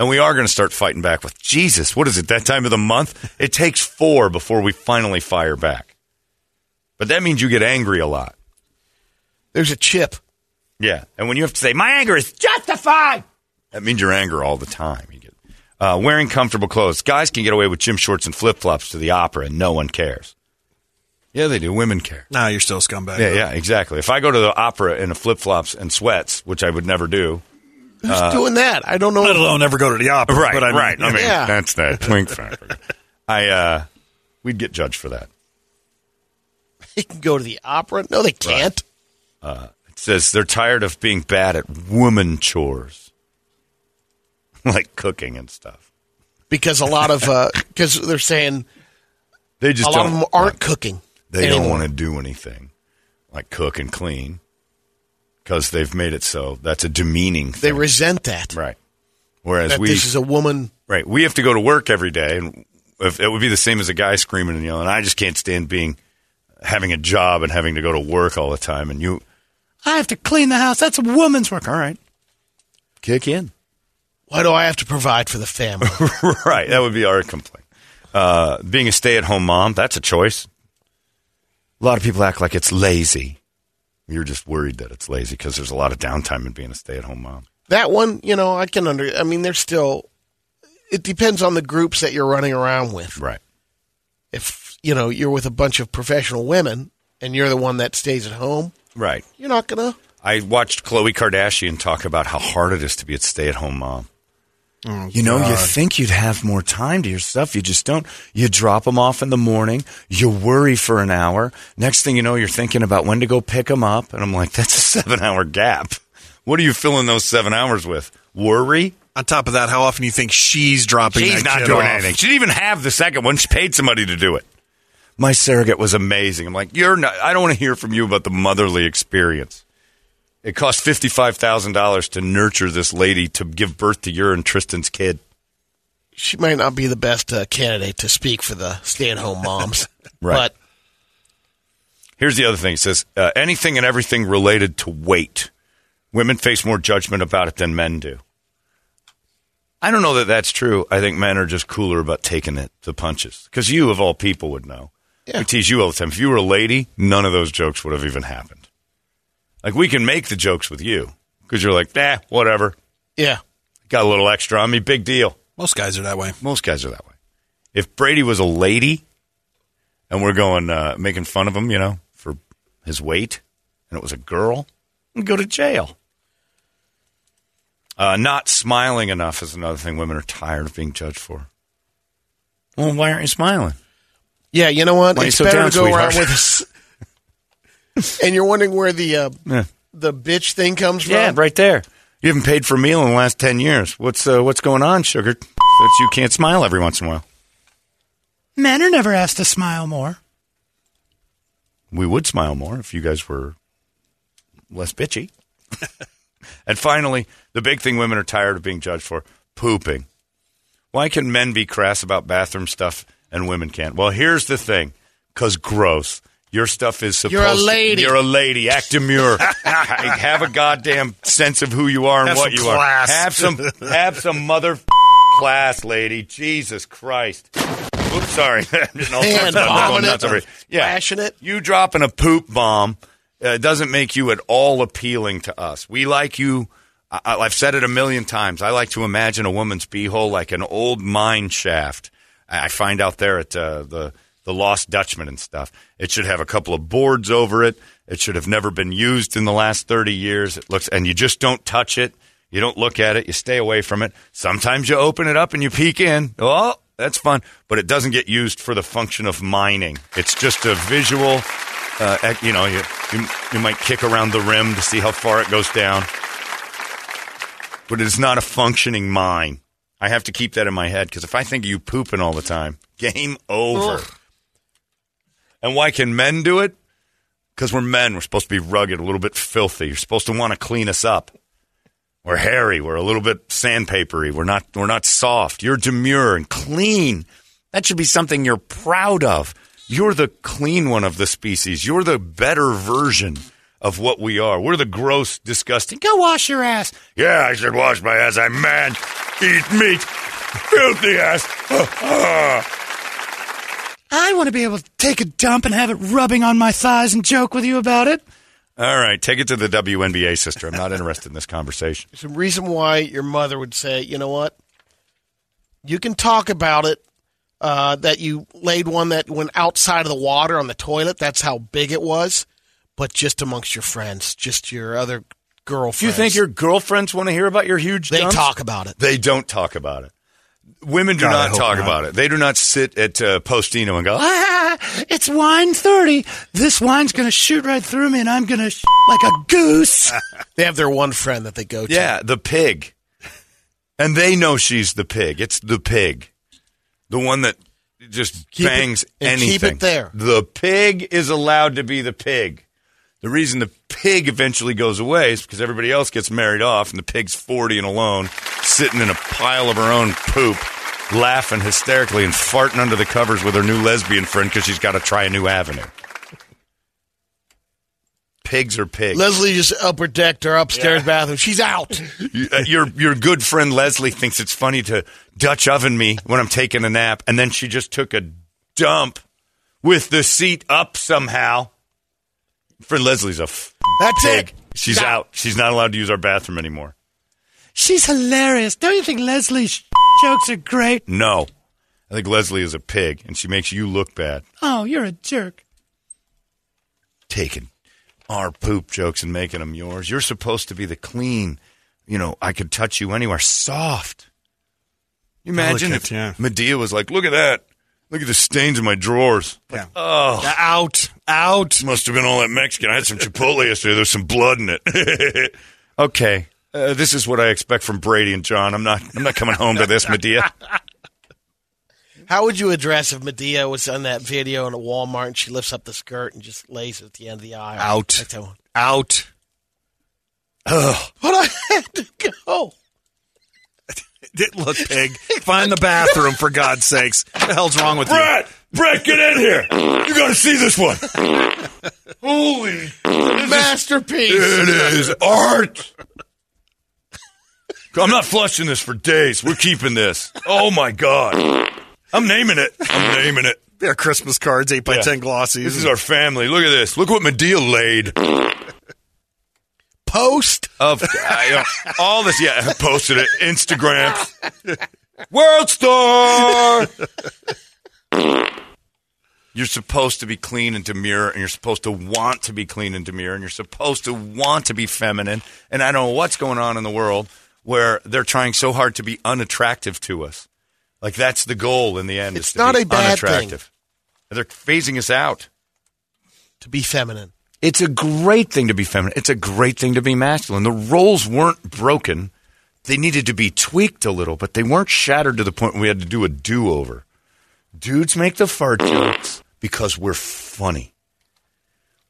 Speaker 6: And we are going to start fighting back with Jesus. What is it, that time of the month? It takes four before we finally fire back. But that means you get angry a lot.
Speaker 8: There's a chip.
Speaker 6: Yeah. And when you have to say, my anger is justified, That means you're angry all the time. You get uh, wearing comfortable clothes. Guys can get away with gym shorts and flip flops to the opera, and no one cares. Yeah, they do. Women care.
Speaker 7: Nah, you're still a scumbag.
Speaker 6: Yeah, yeah, exactly. If I go to the opera in a flip flops and sweats, which I would never do,
Speaker 8: Who's
Speaker 6: uh,
Speaker 8: doing that? I don't know.
Speaker 7: Let alone never go to the opera.
Speaker 6: right,
Speaker 7: but I mean,
Speaker 6: right. I mean,
Speaker 8: Yeah.
Speaker 6: that's that twink factor. *laughs* I, uh, we'd get judged for that. *laughs*
Speaker 8: They can go to the opera. No, they can't.
Speaker 6: Uh, it says they're tired of being bad at woman chores, *laughs* like cooking and stuff.
Speaker 8: Because a lot of because they're saying
Speaker 6: They just
Speaker 8: a lot
Speaker 6: don't.
Speaker 8: of them aren't cooking.
Speaker 6: they don't want to do anything like cook and clean because they've made it so that's a demeaning
Speaker 8: They resent that.
Speaker 6: right. Whereas
Speaker 8: That
Speaker 6: we,
Speaker 8: this is a woman.
Speaker 6: right, we have to go to work every day, and if, it would be the same as a guy screaming and yelling. I just can't stand being having a job and having to go to work all the time. And you, I have to clean the house. That's a woman's work. All right, kick in.
Speaker 8: Why do I have to provide for the family? *laughs*
Speaker 6: right. That would be our complaint. Uh, being a stay at home mom, that's a choice. A lot of people act like it's lazy. You're just worried that it's lazy because there's a lot of downtime in being a stay at home mom.
Speaker 8: that one, you know, I can under. I mean, there's still. It depends on the groups that you're running around with.
Speaker 6: Right.
Speaker 8: If you know you're with a bunch of professional women and you're the one that stays at home,
Speaker 6: Right.
Speaker 8: you're not gonna.
Speaker 6: I watched Khloe Kardashian talk about how hard it is to be a stay at home mom. Oh, you know, you think you'd have more time to yourself. You just don't. You drop them off in the morning. You worry for an hour. Next thing you know, you're thinking about when to go pick them up. And I'm like, that's a seven hour gap. What are you filling those seven hours with? Worry?
Speaker 7: On top of that, how often do you think she's dropping
Speaker 6: She's not doing
Speaker 7: off?
Speaker 6: anything. She didn't even have the second one. She paid somebody to do it. My surrogate was amazing. I'm like, you're not. I don't want to hear from you about the motherly experience. It cost fifty five thousand dollars to nurture this lady to give birth to your and Tristan's kid.
Speaker 8: She might not be the best uh, candidate to speak for the stay-at-home moms, *laughs*
Speaker 6: Right.
Speaker 8: but
Speaker 6: Here's the other thing. It says uh, anything and everything related to weight. Women face more judgment about it than men do. I don't know that that's true. I think men are just cooler about taking it to punches. Because you, of all people, would know.
Speaker 8: Yeah.
Speaker 6: We tease you all the time. If you were a lady, none of those jokes would have even happened. Like, we can make the jokes with you because you're like, nah, whatever.
Speaker 8: yeah,
Speaker 6: Got a little extra on me. Big deal.
Speaker 7: Most guys are that way.
Speaker 6: Most guys are that way. If Brady was a lady and we're going uh, making fun of him, you know, for his weight, and it was a girl, we'd go to jail. Uh, not smiling enough is another thing women are tired of being judged for. Well, why aren't you smiling?
Speaker 8: yeah. You know what?
Speaker 6: Why
Speaker 8: it's
Speaker 6: so
Speaker 8: better
Speaker 6: down,
Speaker 8: to go around
Speaker 6: sweetheart?
Speaker 8: with us. *laughs* and you're wondering where the uh,
Speaker 6: Yeah,
Speaker 8: the bitch thing comes from.
Speaker 6: yeah right there. You haven't paid for a meal in the last ten years. What's uh, what's going on, sugar? That you can't smile every once in a while.
Speaker 10: Men are never asked to smile more.
Speaker 6: we would smile more if you guys were less bitchy. *laughs* and finally, the big thing women are tired of being judged for pooping. Why can men be crass about bathroom stuff and women can't? Well, here's the thing because gross. Your stuff is supposed
Speaker 8: You're a lady.
Speaker 6: You're a lady. Act demure. *laughs* have a goddamn sense of who you are and
Speaker 7: Have
Speaker 6: what you
Speaker 7: class.
Speaker 6: are. Have some *laughs* have some mother class, lady. Jesus Christ. Oops, sorry. Just all
Speaker 8: And
Speaker 6: sorts of- I'm going
Speaker 8: vomiting,
Speaker 6: nuts over here. Yeah.
Speaker 8: passionate.
Speaker 6: You dropping a poop bomb uh, doesn't make you at all appealing to us. We like you. I, I've said it a million times. I like to imagine a woman's beehole like an old mine shaft. I I find out there at uh, the the Lost Dutchman and stuff. It should have a couple of boards over it. It should have never been used in the last thirty years. It looks, and you just don't touch it. You don't look at it. You stay away from it. Sometimes you open it up and you peek in. Oh, that's fun, but it doesn't get used for the function of mining. It's just a visual. Uh, you know, you, you you might kick around the rim to see how far it goes down, but it is not a functioning mine. I have to keep that in my head because if I think of you pooping all the time, game over.
Speaker 8: Ugh.
Speaker 6: And why can men do it? Because we're men. We're supposed to be rugged, a little bit filthy. You're supposed to want to clean us up. We're hairy. We're a little bit sandpapery. We're not. We're not soft. You're demure and clean. That should be something you're proud of. You're the clean one of the species. You're the better version of what we are. We're the gross, disgusting.
Speaker 10: Go wash your ass.
Speaker 6: Yeah, I should wash my ass. I'm man. Eat meat. *laughs* Filthy ass. *laughs* Ah, ah.
Speaker 10: I want to be able to take a dump and have it rubbing on my thighs and joke with you about it.
Speaker 6: All right, take it to the WNBA, sister. I'm not interested in this conversation.
Speaker 8: There's a reason why your mother would say, you know what? You can talk about it. Uh, that you laid one that went outside of the water on the toilet. That's how big it was. But just amongst your friends, just your other girlfriends.
Speaker 6: Do you think your girlfriends want to hear about your huge
Speaker 8: They
Speaker 6: dumps?
Speaker 8: talk about it.
Speaker 6: They don't talk about it. Women do
Speaker 7: God,
Speaker 6: not talk
Speaker 7: not.
Speaker 6: about it. They do not sit at uh, Postino and go,
Speaker 10: Ah, it's wine 30. This wine's going to shoot right through me, and I'm going to sh- like a goose. *laughs*
Speaker 8: They have their one friend that they go to.
Speaker 6: Yeah, the pig. And they know she's the pig. It's the pig. The one that just
Speaker 8: Keep it-
Speaker 6: bangs
Speaker 8: and
Speaker 6: anything.
Speaker 8: keep it there.
Speaker 6: The pig is allowed to be the pig. The reason the pig eventually goes away is because everybody else gets married off and the pig's 40 and alone, sitting in a pile of her own poop, laughing hysterically and farting under the covers with her new lesbian friend because she's got to try a new avenue. Pigs are pigs.
Speaker 8: Leslie just upper decked her upstairs bathroom. She's out.
Speaker 6: Uh, your your good friend Leslie thinks it's funny to Dutch oven me when I'm taking a nap, and then she just took a dump with the seat up somehow. Friend Leslie's a f-
Speaker 8: That's
Speaker 6: pig.
Speaker 8: it.
Speaker 6: She's out. She's not allowed to use our bathroom anymore.
Speaker 10: She's hilarious. Don't you think Leslie's jokes are great?
Speaker 6: No, I think Leslie is a pig, and she makes you look bad.
Speaker 10: Oh, you're a jerk.
Speaker 6: Taking our poop jokes and making them yours. You're supposed to be the clean. You know, I could touch you anywhere. Soft. You imagine
Speaker 7: Delicate,
Speaker 6: if
Speaker 7: yeah.
Speaker 6: Medea was like, "Look at that! Look at the stains in my drawers."
Speaker 7: Yeah.
Speaker 6: Oh,
Speaker 7: Out. Out.
Speaker 6: must have been all that Mexican. I had some Chipotle yesterday. There's some blood in it. *laughs* okay, uh, this is what I expect from Brady and John. I'm not. I'm not coming home to this, Medea. *laughs*
Speaker 8: How would you address if Medea was on that video in a Walmart and she lifts up the skirt and just lays it at the end of the aisle?
Speaker 7: Out.
Speaker 8: Like that one.
Speaker 7: Out.
Speaker 8: But *laughs* I had to go. *laughs*
Speaker 7: Look, pig. Find the bathroom for God's sakes. What the hell's wrong with you?
Speaker 6: Brett, Brett, get in here. You got to see this one. Holy,
Speaker 8: Masterpiece.
Speaker 6: it is art. I'm not flushing this for days. We're keeping this. Oh my god, I'm naming it. I'm naming it.
Speaker 7: They're Christmas cards, 8 by
Speaker 6: Yeah.
Speaker 7: 10 glossies.
Speaker 6: This is our family. Look at this. Look what Medea laid.
Speaker 8: Post.
Speaker 6: Of uh, all this, yeah, I *laughs* posted it. Instagram, World Star. You're supposed to be clean and demure, and you're supposed to want to be clean and demure, and you're supposed to want to be feminine. And I don't know what's going on in the world where they're trying so hard to be unattractive to us. Like that's the goal in the end.
Speaker 8: It's
Speaker 6: is to
Speaker 8: not a bad thing.
Speaker 6: unattractive. They're phasing us out.
Speaker 8: To be feminine.
Speaker 6: It's a great thing to be feminine. It's a great thing to be masculine. The roles weren't broken. They needed to be tweaked a little, but they weren't shattered to the point where we had to do a do over. Dudes make the fart jokes because we're funny.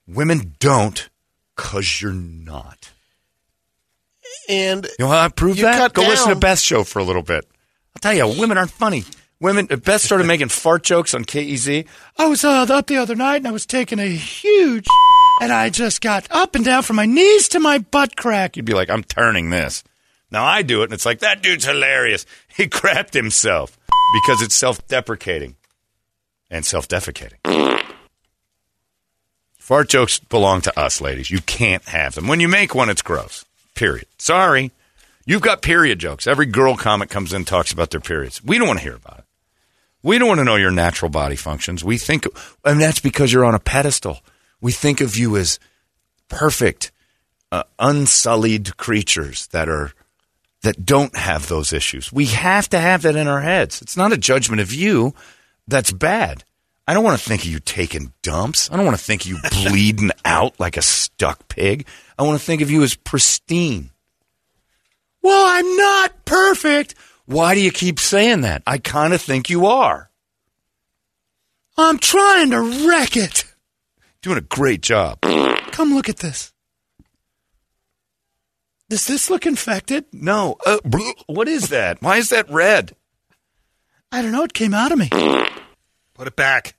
Speaker 6: Women don't because you're not.
Speaker 8: And
Speaker 6: You know how I prove that? Go listen to Beth's show for a little bit. I'll tell you, women aren't funny. Women, Beth started making fart jokes on KEZ.
Speaker 10: I was uh, up the other night and I was taking a huge, and I just got up and down from my knees to my butt crack.
Speaker 6: You'd be like, I'm turning this. Now I do it, and it's like, that dude's hilarious. *laughs* He crapped himself because it's self deprecating and self defecating. Fart jokes belong to us, ladies. You can't have them. When you make one, it's gross. Period. Sorry. You've got period jokes. Every girl comic comes in talks about their periods. We don't want to hear about it. We don't want to know your natural body functions. We think, and that's because you're on a pedestal. We think of you as perfect, uh, unsullied creatures that are that don't have those issues. We have to have that in our heads. It's not a judgment of you that's bad. I don't want to think of you taking dumps. I don't want to think of you *laughs* bleeding out like a stuck pig. I want to think of you as pristine. Well, I'm not perfect. Why do you keep saying that? I kind of think you are.
Speaker 10: I'm trying to wreck it.
Speaker 6: Doing a great job.
Speaker 10: Come look at this. Does this look infected?
Speaker 6: No. Uh, what is that? Why is that red?
Speaker 10: I don't know. It came out of me.
Speaker 7: Put it back.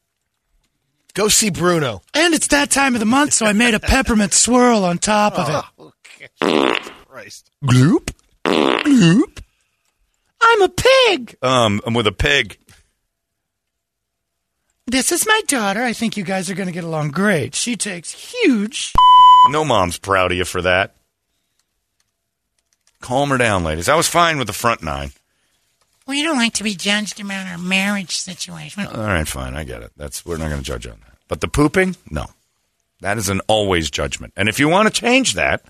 Speaker 8: Go see Bruno.
Speaker 10: And it's that time of the month, so I made a peppermint swirl on top of it.
Speaker 7: Christ.
Speaker 6: Gloop. Gloop.
Speaker 10: I'm a pig.
Speaker 6: Um, I'm with a pig.
Speaker 10: This is my daughter. I think you guys are going to get along great. She takes huge
Speaker 6: No mom's proud of you for that. Calm her down, ladies. I was fine with the front nine.
Speaker 9: We don't like to be judged about our marriage situation.
Speaker 6: All right, fine. I get it. That's we're not going to judge on that. But the pooping, no. That is an always judgment. And if you want to change that,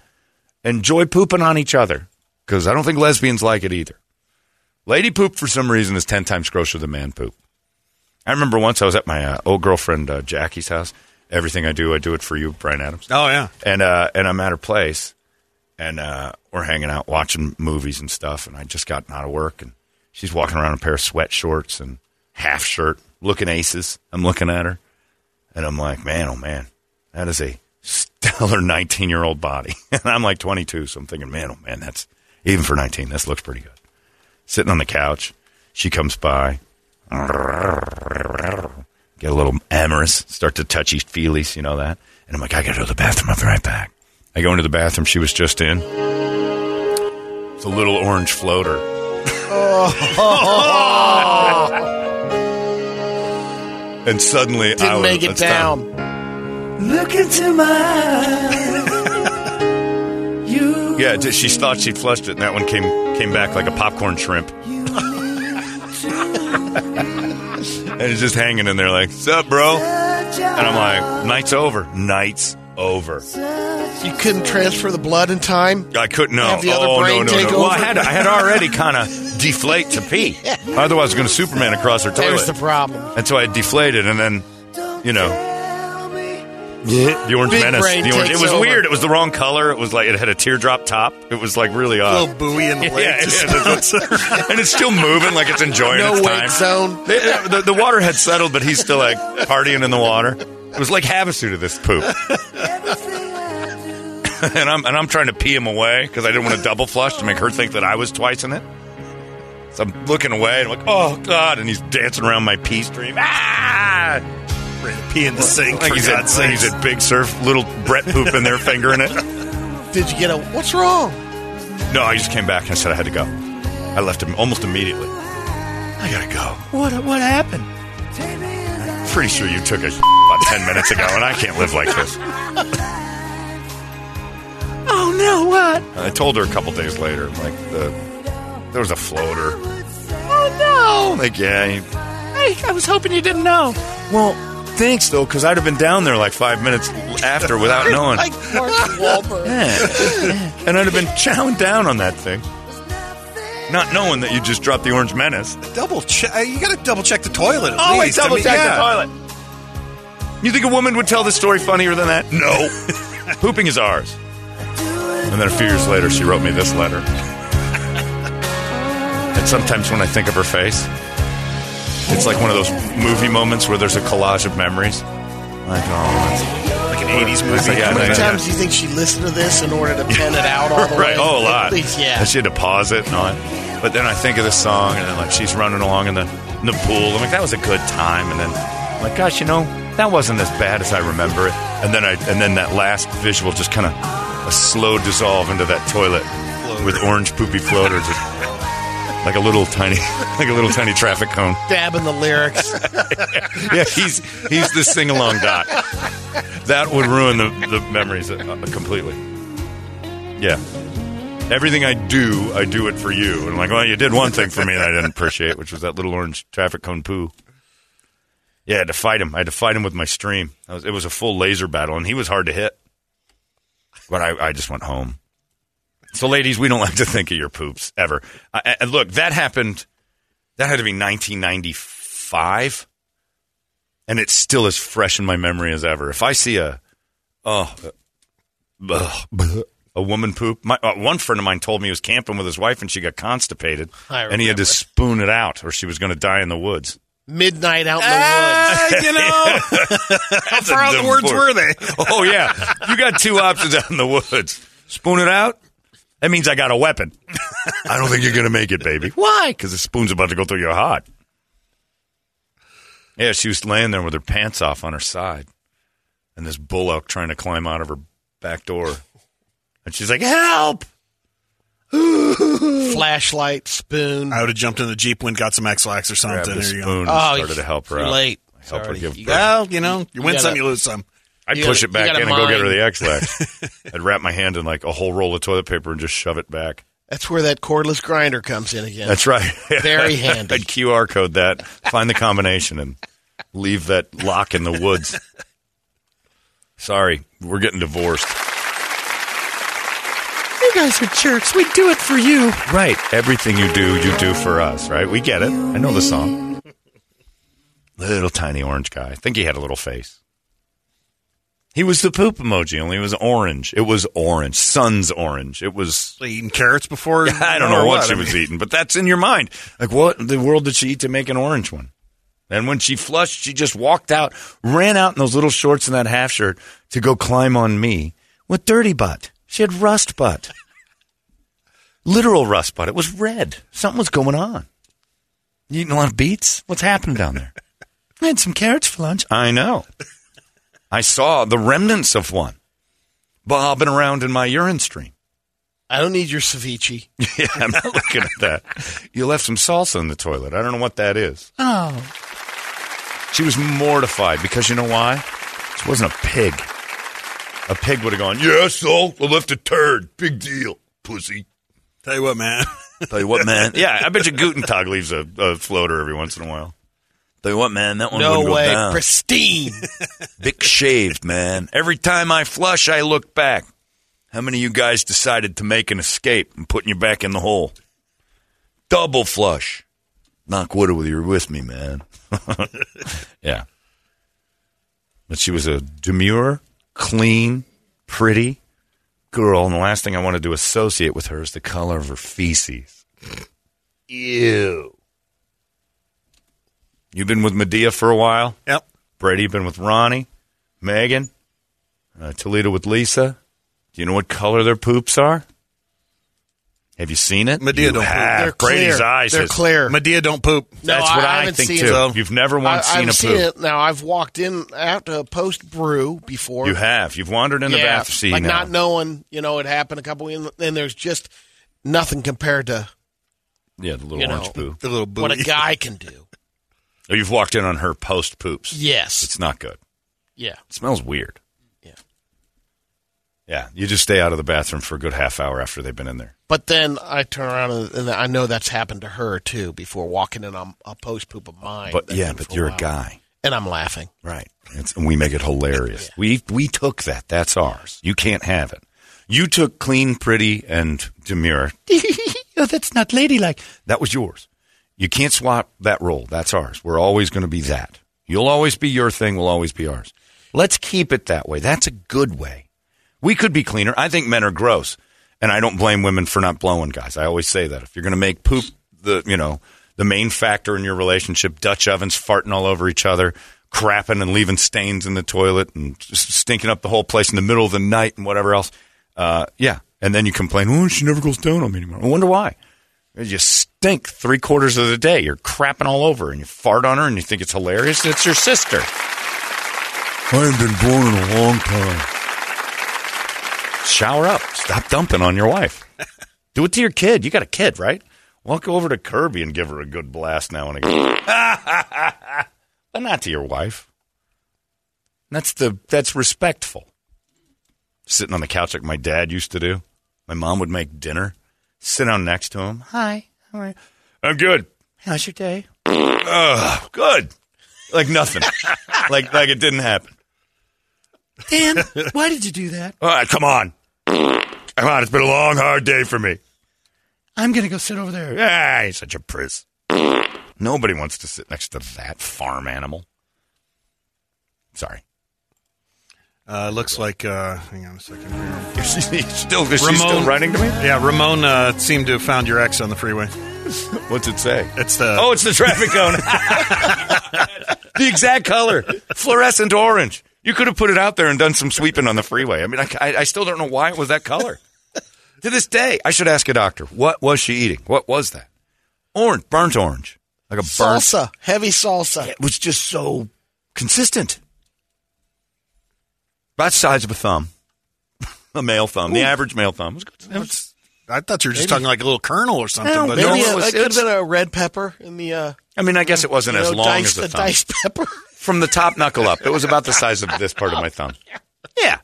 Speaker 6: enjoy pooping on each other because I don't think lesbians like it either. Lady poop for some reason is ten times grosser than man poop. I remember once I was at my uh, old girlfriend uh, Jackie's house. Everything I do, I do it for you, Bryan Adams.
Speaker 7: Oh yeah.
Speaker 6: And uh, and I'm at her place, and uh, we're hanging out watching movies and stuff. And I just gotten out of work, and she's walking around in a pair of sweat shorts and half shirt, looking aces. I'm looking at her, and I'm like, man, oh man, that is a stellar *laughs* 19 year old body. *laughs* and I'm like 22, so I'm thinking, man, oh man, that's even for 19, this looks pretty good. Sitting on the couch, she comes by, get a little amorous, start to touchy feelies, you know that. And I'm like, I gotta go to the bathroom. I'll be right back. I go into the bathroom she was just in. It's a little orange floater. *laughs* and suddenly
Speaker 8: Didn't
Speaker 6: I was,
Speaker 8: make it
Speaker 6: it's time.
Speaker 8: down.
Speaker 10: Look into my eyes. *laughs* You.
Speaker 6: Yeah, she thought she flushed it, and that one came came back like a popcorn shrimp. *laughs* and it's just hanging in there, like, "Sup, bro?" And I'm like, "Night's over. Night's over."
Speaker 8: You couldn't transfer the blood in time.
Speaker 6: I couldn't know.
Speaker 8: Have the other
Speaker 6: oh
Speaker 8: brain
Speaker 6: no, no,
Speaker 8: take
Speaker 6: no! Well, I had I had already *laughs* kind of deflate to pee. Otherwise, I was going to Superman across her toilet.
Speaker 8: There's the problem.
Speaker 6: And so I deflated, and then, you know, the orange
Speaker 8: Big
Speaker 6: menace.
Speaker 8: brain
Speaker 6: The orange, it was
Speaker 8: over.
Speaker 6: weird. It was the wrong color. It was like it had a teardrop top. It was like really odd.
Speaker 7: little buoy in the *laughs* lake.
Speaker 6: Yeah,
Speaker 7: just-
Speaker 6: yeah, that's what- *laughs* and it's still moving like it's enjoying
Speaker 8: No
Speaker 6: its
Speaker 8: wake
Speaker 6: time.
Speaker 8: zone.
Speaker 6: The, the, the water had settled, but he's still like partying in the water. It was like Havasu to this poop. *laughs* and I'm and I'm trying to pee him away because I didn't want to double flush to make her think that I was twice in it. So I'm looking away and I'm like, oh god, and he's dancing around my pee stream. Ah!
Speaker 7: Pee in the sink.
Speaker 6: Like he's at, like he's at Big Surf, little Brett poop in there, fingering it.
Speaker 8: Did you get a? What's wrong?
Speaker 6: No, I just came back and I said I had to go. I left him almost immediately. I gotta go.
Speaker 10: What? What happened?
Speaker 6: Pretty sure you took it *laughs* about ten minutes ago, and I can't live like this. *laughs*
Speaker 10: Oh no! What?
Speaker 6: I told her a couple days later, like the there was a floater.
Speaker 10: Oh
Speaker 6: Like, yeah, you-
Speaker 10: no! I, I was hoping you didn't know.
Speaker 6: well, thanks though, because I'd have been down there like five minutes after without knowing.
Speaker 8: Like *laughs* Mark Wahlberg.
Speaker 6: Yeah. and I'd have been chowing down on that thing, not knowing that you just dropped the orange menace.
Speaker 7: double check. Uh, you got to double check the toilet. At
Speaker 6: Always
Speaker 7: least. I
Speaker 6: double
Speaker 7: mean,
Speaker 6: check
Speaker 7: yeah.
Speaker 6: the toilet. You think a woman would tell this story funnier than that? No. *laughs* Pooping is ours. And then a few years later, she wrote me this letter. *laughs* and sometimes when I think of her face, it's like one of those movie moments where there's a collage of memories. Like, oh, that's
Speaker 7: Like an '80s movie.
Speaker 6: Like- yeah,
Speaker 8: How many times do you think she listened to this in order to pen it out all the *laughs*
Speaker 6: right.
Speaker 8: way?
Speaker 6: Oh, a lot. *laughs*
Speaker 8: Yeah.
Speaker 6: She had to pause it and all that. But then I think of the song, and then like she's running along in the in the pool. I'm like, that was a good time. And then, I'm like, gosh, you know, that wasn't as bad as I remember it. And then I and then that last visual just kind of a slow dissolve into that toilet with orange poopy floater, just like a little tiny, *laughs* like a little tiny traffic cone.
Speaker 8: Dabbing the lyrics. *laughs*
Speaker 6: Yeah, he's he's the sing along doc. That would ruin the the memories uh, completely. Yeah. Everything I do, I do it for you. And I'm like, well, you did one thing for me that I didn't appreciate, which was that little orange traffic cone poo. Yeah, I had to fight him. I had to fight him with my stream. I was, it was a full laser battle, and he was hard to hit. But I, I just went home. So, ladies, we don't like to think of your poops ever. I, and look, that happened. That had to be 1995, and it's still as fresh in my memory as ever. If I see a, oh, ugh, a woman poop. My uh, one friend of mine told me he was camping with his wife and she got constipated, and he had to spoon it out, or she was going to die in the woods.
Speaker 8: Midnight out in the
Speaker 7: Ah,
Speaker 8: woods.
Speaker 7: you know, *laughs* how far out the words
Speaker 6: word.
Speaker 7: were they?
Speaker 6: Oh yeah, you got two options out in the woods. Spoon it out. That means I got a weapon. I don't think you're going to make it, baby. Why? Because the spoon's about to go through your heart. Yeah, she was laying there with her pants off on her side, and this bull elk trying to climb out of her back door, and she's like, "Help!" *laughs*
Speaker 8: Flashlight, spoon.
Speaker 7: I would have jumped in the jeep when got some Ex-Lax or something.
Speaker 6: Grabbed the
Speaker 7: There you
Speaker 6: spoon
Speaker 7: go.
Speaker 6: and
Speaker 8: Oh,
Speaker 6: started to help her
Speaker 8: too
Speaker 6: out.
Speaker 8: late.
Speaker 6: Help her
Speaker 8: Sorry.
Speaker 6: give
Speaker 8: You
Speaker 6: birth.
Speaker 7: Well, you know, you win
Speaker 8: You
Speaker 7: some,
Speaker 8: gotta-
Speaker 7: you lose some.
Speaker 6: I'd
Speaker 8: You
Speaker 6: push
Speaker 8: gotta-
Speaker 6: it back in
Speaker 8: gotta
Speaker 6: and go get her
Speaker 8: mind.
Speaker 6: the Ex-Lax. *laughs* I'd wrap my hand in like a whole roll of toilet paper and just shove it back.
Speaker 8: That's where that cordless grinder comes in again.
Speaker 6: That's right.
Speaker 8: Very *laughs* handy.
Speaker 6: I'd QR code that, find the combination, and leave that lock in the woods. Sorry, we're getting divorced.
Speaker 10: You guys are jerks. We do it for you.
Speaker 6: Right. Everything you do, you do for us, right? We get it. I know the song. Little tiny orange guy. I think he had a little face. He was the poop emoji, only it was orange. It was orange. Sun's orange. It was.
Speaker 7: Eating carrots before. *laughs*
Speaker 6: I don't know what she
Speaker 7: I
Speaker 6: was eating, but that's in your mind. Like, what in the world did she eat to make an orange one? And when she flushed, she just walked out, ran out in those little shorts and that half shirt to go climb on me with dirty butt. She had rust butt. Literal rust butt. It was red. Something was going on. You eating a lot of beets? What's happening down there?
Speaker 10: I had some carrots for lunch.
Speaker 6: I know. I saw the remnants of one bobbing around in my urine stream.
Speaker 8: I don't need your ceviche. *laughs*
Speaker 6: Yeah, I'm not looking at that. You left some salsa in the toilet. I don't know what that is.
Speaker 10: Oh.
Speaker 6: She was mortified because you know why? She wasn't a pig. A pig would have gone, yeah, so I left a turd. Big deal, pussy.
Speaker 7: Tell you what, man.
Speaker 6: Tell you what, man. *laughs* Yeah, I bet you Guten Tag leaves a, a floater every once in a while. Tell you what, man, that one
Speaker 8: No
Speaker 6: wouldn't
Speaker 8: way.
Speaker 6: go down.
Speaker 8: Pristine. *laughs*
Speaker 6: Big shaved, man. Every time I flush, I look back. How many of you guys decided to make an escape and putting you back in the hole? Double flush. Knock wood with you're with me, man. *laughs* yeah. But she was a demure, clean, pretty girl, and the last thing I wanted to associate with her is the color of her feces. Ew. You've been with Medea for a while?
Speaker 7: Yep.
Speaker 6: Brady been with Ronnie, Megan, uh, Toledo with Lisa. Do you know what color their poops are? Have you seen it?
Speaker 7: Medea
Speaker 6: You
Speaker 7: don't poop.
Speaker 6: have.
Speaker 8: They're
Speaker 6: Brady's
Speaker 8: clear.
Speaker 6: eyes.
Speaker 8: They're
Speaker 6: has-
Speaker 8: clear.
Speaker 7: Medea don't poop.
Speaker 8: No,
Speaker 6: That's what
Speaker 8: I
Speaker 6: I,
Speaker 8: haven't
Speaker 6: think
Speaker 8: seen
Speaker 6: too.
Speaker 8: it.
Speaker 7: So-
Speaker 6: You've never once
Speaker 8: I,
Speaker 6: seen
Speaker 8: I've
Speaker 6: a
Speaker 8: seen
Speaker 6: poop.
Speaker 8: it. Now I've walked in after a post brew before.
Speaker 6: You have. You've wandered in the
Speaker 8: yeah,
Speaker 6: bathroom.
Speaker 8: Like
Speaker 6: now.
Speaker 8: not knowing, you know, it happened a couple. Weeks and then there's just nothing compared to
Speaker 6: yeah, the little
Speaker 8: you know,
Speaker 6: orange poo.
Speaker 7: The little
Speaker 8: what a guy can do.
Speaker 6: Oh, you've walked in on her post poops.
Speaker 8: Yes.
Speaker 6: It's not good.
Speaker 8: Yeah.
Speaker 6: It smells weird.
Speaker 8: Yeah.
Speaker 6: Yeah. You just stay out of the bathroom for a good half hour after they've been in there.
Speaker 8: But then I turn around and, and I know that's happened to her too before walking in on a post poop of mine.
Speaker 6: But yeah, but you're a
Speaker 8: while.
Speaker 6: guy.
Speaker 8: and I'm laughing.
Speaker 6: Right. It's, and we make it hilarious. We we took that. That's ours. You can't have it. You took clean, pretty, and demure. *laughs*
Speaker 10: oh, that's not ladylike.
Speaker 6: That was yours. You can't swap that role. That's ours. We're always going to be that. You'll always be your thing. We'll always be ours. Let's keep it that way. That's a good way. We could be cleaner. I think men are gross, and I don't blame women for not blowing guys. I always say that if you're going to make poop the you know the main factor in your relationship, Dutch ovens farting all over each other, crapping and leaving stains in the toilet, and stinking up the whole place in the middle of the night and whatever else. Uh, yeah, and then you complain, oh, she never goes down on me anymore. I wonder why. You stink three quarters of the day. You're crapping all over, and you fart on her, and you think it's hilarious. It's your sister. I haven't been born in a long time. Shower up. Stop dumping on your wife. *laughs* Do it to your kid. You got a kid, right? Walk over to Kirby and give her a good blast now and again. *laughs* but not to your wife. That's the that's respectful. Sitting on the couch like my dad used to do. My mom would make dinner. Sit down next to him.
Speaker 10: Hi. How are you?
Speaker 6: I'm good.
Speaker 10: How's your day?
Speaker 6: Ugh, good. Like nothing. *laughs* like like it didn't happen.
Speaker 10: Dan, why did you do that?
Speaker 6: All right, come on. Come on, it's been a long, hard day for me.
Speaker 10: I'm going to go sit over there.
Speaker 6: Ah, he's such a priss. Nobody wants to sit next to that farm animal. Sorry.
Speaker 7: Uh, looks like. Uh, hang on a second. *laughs* here.
Speaker 6: Is she still, is she still writing to me?
Speaker 7: Yeah, Ramon uh, seemed to have found your ex on the freeway. *laughs*
Speaker 6: What's it say?
Speaker 7: It's the.
Speaker 6: Oh, it's the traffic cone. *laughs* the exact color, fluorescent orange. You could have put it out there and done some sweeping on the freeway. I mean, I, I, I still don't know why it was that color. to this day, I should ask a doctor. What was she eating? What was that? Orange, burnt orange, like a burnt.
Speaker 8: Salsa, heavy salsa.
Speaker 6: It was just so consistent. About the size of a thumb, *laughs* a male thumb, the average male thumb was good. Was-
Speaker 7: I thought you were just
Speaker 8: Maybe-
Speaker 7: talking like a little kernel or something.
Speaker 6: No,
Speaker 7: but
Speaker 8: Maybe
Speaker 6: No,
Speaker 8: a,
Speaker 6: it was-
Speaker 8: it could have been a red pepper in the. Uh,
Speaker 6: I mean, I guess it wasn't
Speaker 8: you
Speaker 6: as
Speaker 8: know,
Speaker 6: long
Speaker 8: diced,
Speaker 6: as the
Speaker 8: the
Speaker 6: thumb.
Speaker 8: diced pepper. *laughs*
Speaker 6: from the top knuckle up. It was about the size of this part of my *laughs* thumb. Yeah.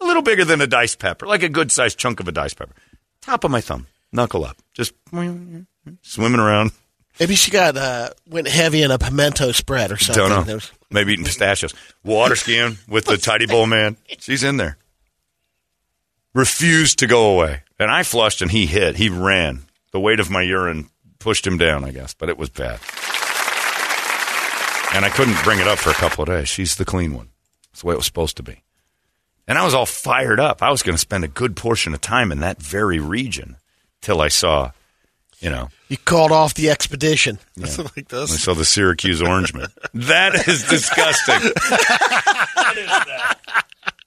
Speaker 6: A little bigger than a diced pepper, like a good sized chunk of a diced pepper. Top of my thumb, knuckle up. Just swimming around.
Speaker 8: Maybe she got uh, went heavy in a pimento spread or something.
Speaker 6: Don't know. Maybe eating pistachios. Water skiing with the tidy bowl man. She's in there. Refused to go away. And I flushed and he hit. He ran. The weight of my urine pushed him down, I guess, but it was bad. And I couldn't bring it up for a couple of days. She's the clean one. That's the way it was supposed to be. And I was all fired up. I was going to spend a good portion of time in that very region till I saw, you know,
Speaker 8: You called off the expedition.
Speaker 6: Yeah. *laughs*
Speaker 7: like
Speaker 6: I saw the Syracuse Orangeman. *laughs* that is disgusting.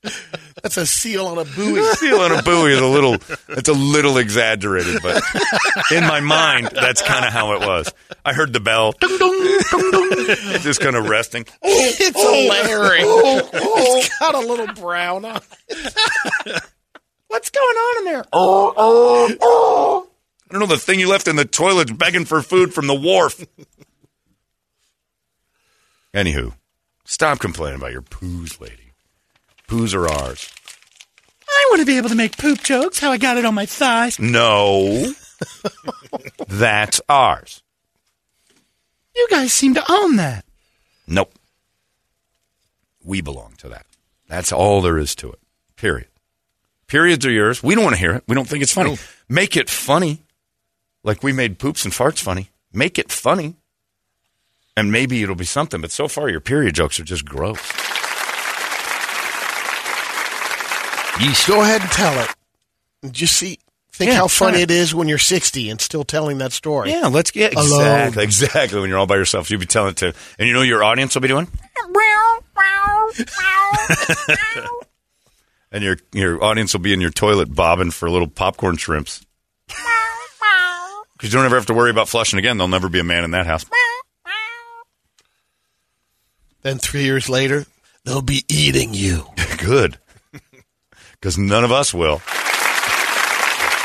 Speaker 6: *laughs*
Speaker 8: That's a seal on a buoy.
Speaker 6: Seal on a buoy is a little. It's a little exaggerated, but in my mind, that's kind of how it was. I heard the bell, ding dong, ding dong, just kind of resting.
Speaker 8: Oh, it's oh, a oh, Larry. It's got a little brown on. it.
Speaker 10: What's going on in there?
Speaker 6: Oh, oh, oh. I don't know the thing you left in the toilet begging for food from the wharf. *laughs* Anywho, stop complaining about your poos, lady. Poos are ours.
Speaker 10: I want to be able to make poop jokes. How I got it on my thighs.
Speaker 6: No, *laughs* that's ours.
Speaker 10: You guys seem to own that.
Speaker 6: Nope. We belong to that. That's all there is to it. Period. Periods are yours. We don't want to hear it. We don't think it's funny. Make it funny. Like we made poops and farts funny. Make it funny. And maybe it'll be something. But so far, your period jokes are just gross.
Speaker 8: Go ahead and tell it. Just see, think
Speaker 6: Yeah,
Speaker 8: how funny
Speaker 6: it.
Speaker 8: it is when you're 60 and still telling that story.
Speaker 6: Yeah, let's get
Speaker 8: Alone.
Speaker 6: exactly exactly when you're all by yourself. You'll be telling it to, and you know your audience will be doing, *laughs* and your your audience will be in your toilet bobbing for little popcorn shrimps. Because you don't ever have to worry about flushing again. There'll never be a man in that house.
Speaker 8: Then three years later, they'll be eating you. *laughs*
Speaker 6: Good, because none of us will.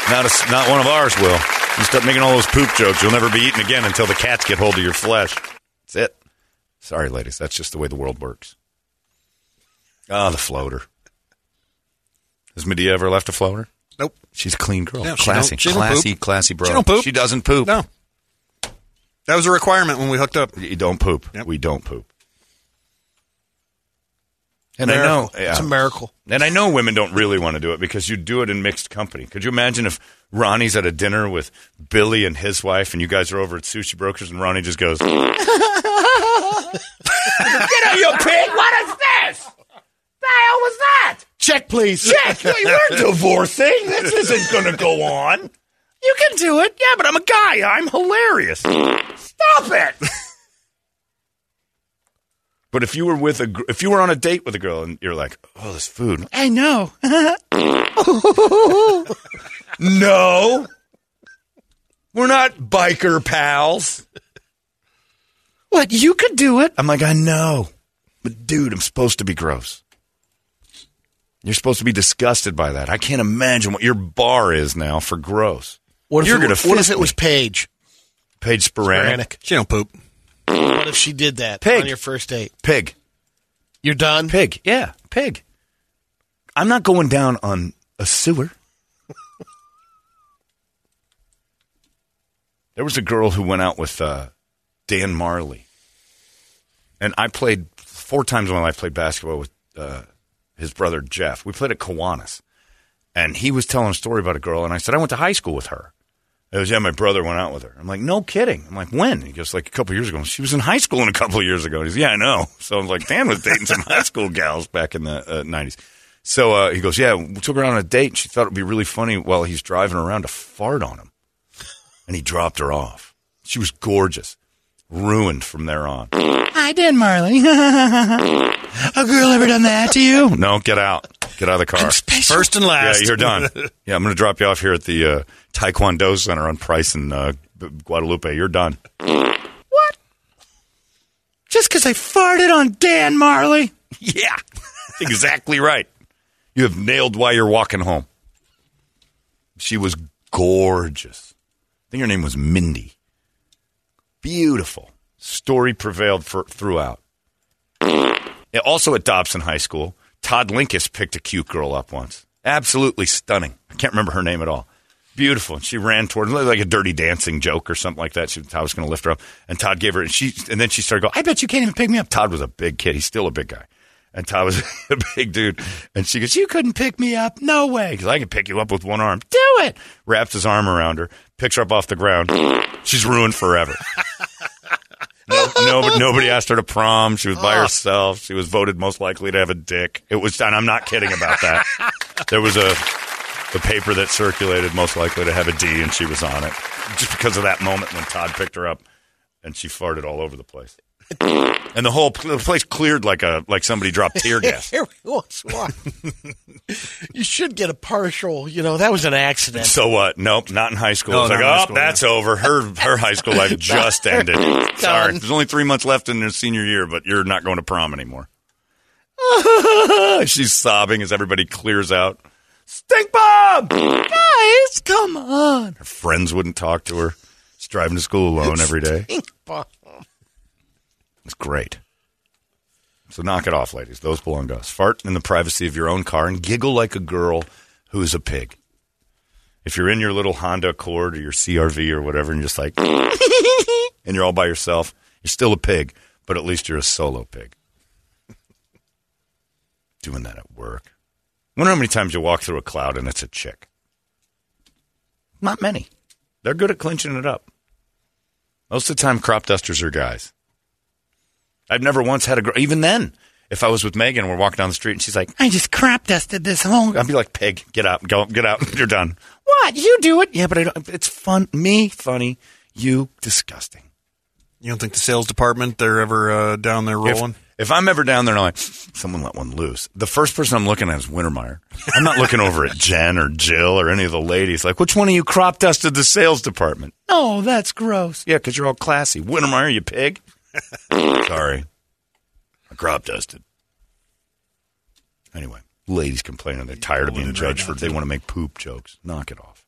Speaker 6: Not a, not one of ours will. You start making all those poop jokes, you'll never be eaten again until the cats get hold of your flesh. That's it. Sorry, ladies. That's just the way the world works. Ah, the floater. Has Medea ever left a floater?
Speaker 7: Nope.
Speaker 6: She's a clean girl.
Speaker 7: No, she
Speaker 6: classy,
Speaker 7: don't- she don't
Speaker 6: classy,
Speaker 7: poop.
Speaker 6: classy bro.
Speaker 7: She don't poop.
Speaker 6: She doesn't poop.
Speaker 7: No. That was a requirement when we hooked up.
Speaker 6: You don't poop. We don't poop. And I
Speaker 8: Miracle.
Speaker 6: know yeah.
Speaker 8: It's a miracle.
Speaker 6: And I know women don't really want to do it because you do it in mixed company. Could you imagine if Ronnie's at a dinner with Billy and his wife, and you guys are over at Sushi Brokers, and Ronnie just goes, *laughs* *laughs*
Speaker 5: Get out, you pig! What is this? The hell was that?
Speaker 8: Check, please.
Speaker 5: Check! We're *laughs* divorcing. This isn't going to go on.
Speaker 6: You can do it. Yeah, but I'm a guy. I'm hilarious.
Speaker 5: Stop it!
Speaker 6: But if you were with a, gr- if you were on a date with a girl and you're like, oh, this food,
Speaker 10: I know. *laughs*
Speaker 6: no, we're not biker pals.
Speaker 10: what? You could do it.
Speaker 6: I'm like, I know, but dude, I'm supposed to be gross. You're supposed to be disgusted by that. I can't imagine what your bar is now for gross.
Speaker 8: What if,
Speaker 6: You're
Speaker 8: it,
Speaker 6: gonna
Speaker 8: what if
Speaker 6: fist
Speaker 8: it was
Speaker 6: me.
Speaker 8: Paige?
Speaker 6: Paige Sporanic.
Speaker 8: Sporanic.
Speaker 7: She don't poop.
Speaker 8: What if she did that
Speaker 6: Pig.
Speaker 8: on your first date?
Speaker 6: Pig.
Speaker 8: You're done?
Speaker 6: Pig. Yeah, pig. I'm not going down on a sewer. *laughs* there was a girl who went out with uh, Dan Marley, and I played four times in my life. Played basketball with uh, his brother Jeff. We played at Kiwanis, and he was telling a story about a girl, and I said I went to high school with her. It was yeah, my brother went out with her. I'm like, no kidding. I'm like, when? He goes like a couple years ago. She was in high school in a couple years ago. He's yeah, I know. *laughs* So I'm like, Dan was dating some high school gals back in the uh, '90s. So uh, he goes, yeah, we took her on a date, and she thought it'd be really funny while he's driving around to fart on him, and he dropped her off. She was gorgeous, ruined from there on.
Speaker 10: Hi, Dan Marley. *laughs* a girl ever done that to you?
Speaker 6: No, get out. Get out of the car.
Speaker 7: First and last.
Speaker 6: Yeah, you're done. *laughs* yeah, I'm going to drop you off here at the uh, Taekwondo Center on Price and uh, Guadalupe. You're done. What?
Speaker 10: Just because I farted on Dan Marley? *laughs*
Speaker 6: Yeah, exactly right. You have nailed why you're walking home. She was gorgeous. I think her name was Mindy. Beautiful. Story prevailed for, throughout. Also at Dobson High School, Todd Linkus picked a cute girl up once. Absolutely stunning. I can't remember her name at all. Beautiful. And she ran toward like a dirty dancing joke or something like that. She, Todd was going to lift her up, and Todd gave her, and she, and then she started going. I bet you can't even pick me up. Todd was a big kid. He's still a big guy, and Todd was *laughs* a big dude. And she goes, "You couldn't pick me up. No way. Because I can pick you up with one arm. Do it." Wraps his arm around her, picks her up off the ground. She's ruined forever. No, nobody, nobody asked her to prom. She was by
Speaker 8: Oh.
Speaker 6: herself. She was voted most likely to have a dick. It was, and I'm not kidding about that. there was a the paper that circulated most likely to have a D, and she was on it just because of that moment when Todd picked her up, and she farted all over the place. And the whole the place cleared like a like somebody dropped tear *laughs* gas.
Speaker 8: Every once in a while. you should get a partial, you know, that was an accident.
Speaker 6: So what? Nope, not in high school.
Speaker 8: No,
Speaker 6: it's like,
Speaker 8: not in high
Speaker 6: oh,
Speaker 8: school,
Speaker 6: that's over. Her her high school life *laughs* just ended. Sorry, there's only three months left in her senior year, but you're not going to prom anymore. *laughs* She's sobbing as everybody clears out. Stink bomb, guys, come on. Her friends wouldn't talk to her. She's driving to school alone every day.
Speaker 8: Stink bomb.
Speaker 6: It's great. So knock it off, ladies. Those belong to us. Fart in the privacy of your own car and giggle like a girl who's a pig. If you're in your little Honda Accord or your CRV or whatever, and you're just like, *laughs* and you're all by yourself, you're still a pig, but at least you're a solo pig. Doing that at work. Wonder how many times you walk through a cloud and it's a chick. Not many. They're good at clinching it up. Most of the time, crop dusters are guys. I've never once had a girl. Even then, if I was with Megan we're walking down the street and she's like,
Speaker 9: I just crap dusted this whole.
Speaker 6: I'd be like, pig, get out, go, get out, *laughs* you're done. What? You do it? Yeah, but I don't. It's fun. Me, funny. You, disgusting.
Speaker 7: You don't think the sales department they're ever uh, down there rolling?
Speaker 6: If, if I'm ever down there and I'm like, someone let one loose, the first person I'm looking at is Wintermeyer. I'm not looking over at Jen or Jill or any of the ladies. Like, which one of you crop dusted the sales department?
Speaker 10: Oh, that's gross.
Speaker 6: Yeah, because you're all classy. Wintermeyer, you pig. Sorry. I crop dusted. Anyway, ladies complaining they're tired of being judged for they want to make poop jokes. Knock it off.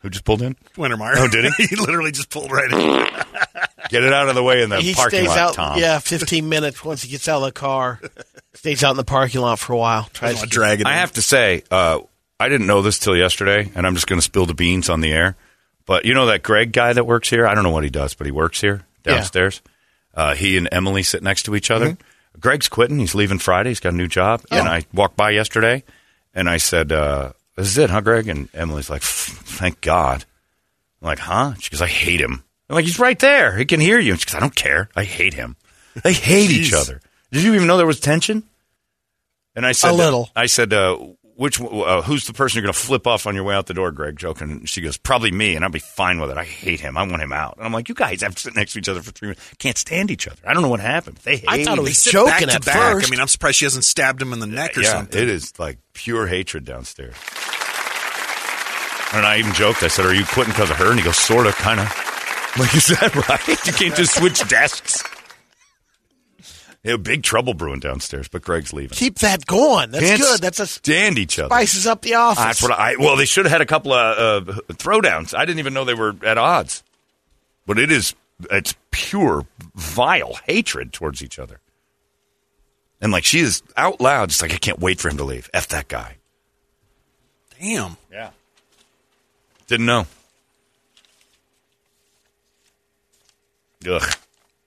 Speaker 6: Who just pulled in?
Speaker 7: Wintermeyer.
Speaker 6: Oh, did he? *laughs*
Speaker 7: he literally just pulled right in. *laughs*
Speaker 6: Get it out of the way in the
Speaker 8: he
Speaker 6: parking
Speaker 8: stays
Speaker 6: lot,
Speaker 8: out,
Speaker 6: Tom.
Speaker 8: yeah, 15 minutes once he gets out of the car. *laughs* stays out in the parking lot for a while. Tries to
Speaker 7: drag it.
Speaker 6: I have to say, uh, I didn't know this till yesterday, and I'm just going to spill the beans on the air. But you know that Greg guy that works here? I don't know what he does, but he works here
Speaker 8: Yeah.
Speaker 6: Uh, he and Emily sit next to each other. Greg's quitting. He's leaving Friday. He's got a new job. And I walked by yesterday, and I said, uh, "This is it, huh, Greg?" And Emily's like, "Thank God." I'm like, "Huh?" She goes, "I hate him." I'm like, "He's right there. He can hear you." And she goes, "I don't care. I hate him. They hate each other." Did you even know there was tension? And I said,
Speaker 8: A little.
Speaker 6: I said, uh, which uh, who's the person you're going to flip off on your way out the door, Greg? Joking. And she goes, probably me, and I'll be fine with it. I hate him. I want him out. And I'm like, you guys have to sit next to each other for three minutes. Can't stand each other. I don't know what happened. They hate.
Speaker 8: I thought it was joking
Speaker 7: back to
Speaker 8: at
Speaker 7: back.
Speaker 8: first.
Speaker 7: I mean, I'm surprised she hasn't stabbed him in the neck or
Speaker 6: yeah,
Speaker 7: something.
Speaker 6: it is like pure hatred downstairs. And I even joked. I said, "Are you quitting because of her?" And he goes, "Sorta, kind of." *laughs* Like, is that right? You can't just switch desks. Yeah, big trouble brewing downstairs, but Greg's leaving.
Speaker 8: keep that going. That's
Speaker 6: Can't
Speaker 8: good. That's a
Speaker 6: stand each other.
Speaker 8: spices up the office.
Speaker 6: That's what I. Well, they should have had a couple of uh, throwdowns. I didn't even know they were at odds. But it is. It's pure vile hatred towards each other. And like she is out loud, just like I can't wait for him to leave. F that guy.
Speaker 7: Damn.
Speaker 6: Yeah. Didn't know. Ugh.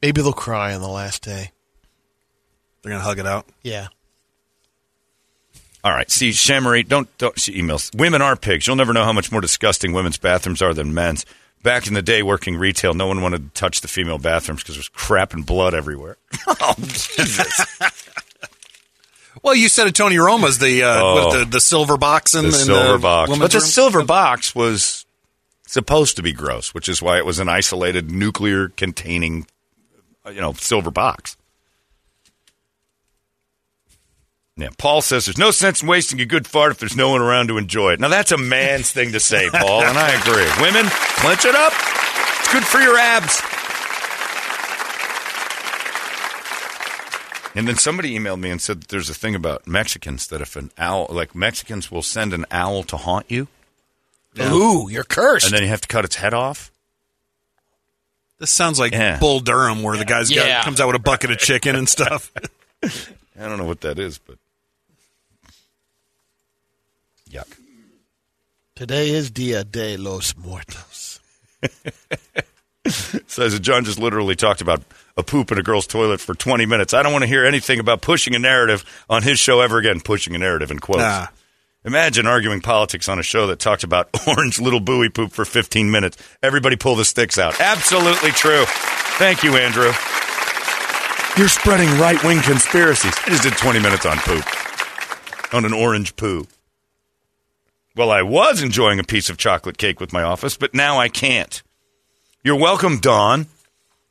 Speaker 8: Maybe they'll cry on the last day.
Speaker 7: They're gonna hug it out.
Speaker 8: Yeah.
Speaker 6: All right. See, Shamarie, don't, don't, she emails. Women are pigs. You'll never know how much more disgusting women's bathrooms are than men's. Back in the day, working retail, no one wanted to touch the female bathrooms because there was crap and blood everywhere. *laughs* oh, Jesus. *laughs*
Speaker 7: Well, you said it, Tony Roma's the uh,
Speaker 6: Oh.
Speaker 7: what, the the silver box in
Speaker 6: the
Speaker 7: in
Speaker 6: silver
Speaker 7: the
Speaker 6: box. But the
Speaker 7: room?
Speaker 6: silver box was supposed to be gross, which is why it was an isolated nuclear containing, uh, you know, silver box. Yeah, Paul says there's no sense in wasting a good fart if there's no one around to enjoy it. Now that's a man's thing to say, Paul, and I agree. *laughs* Women, clench it up. It's good for your abs. And then somebody emailed me and said that there's a thing about Mexicans that if an owl, like Mexicans will send an owl to haunt you,
Speaker 8: Ooh, you're cursed.
Speaker 6: and then you have to cut its head off.
Speaker 7: This sounds like
Speaker 6: Yeah.
Speaker 7: Bull Durham, where the guy's
Speaker 8: Yeah.
Speaker 7: got comes out with a bucket of chicken and stuff. *laughs*
Speaker 6: I don't know what that is, but yuck.
Speaker 8: Today is Dia de los Muertos. *laughs*
Speaker 6: Says that John just literally talked about a poop in a girl's toilet for 20 minutes. I don't want to hear anything about pushing a narrative on his show ever again. Pushing a narrative in quotes.
Speaker 7: Nah.
Speaker 6: Imagine arguing politics on a show that talked about *laughs* orange little buoy poop for 15 minutes. Everybody pull the sticks out. Absolutely true. Thank you, Andrew. You're spreading right wing conspiracies. I just did 20 minutes on poop, on an orange poo. Well, I was enjoying a piece of chocolate cake with my office, but now I can't. You're welcome, Dawn.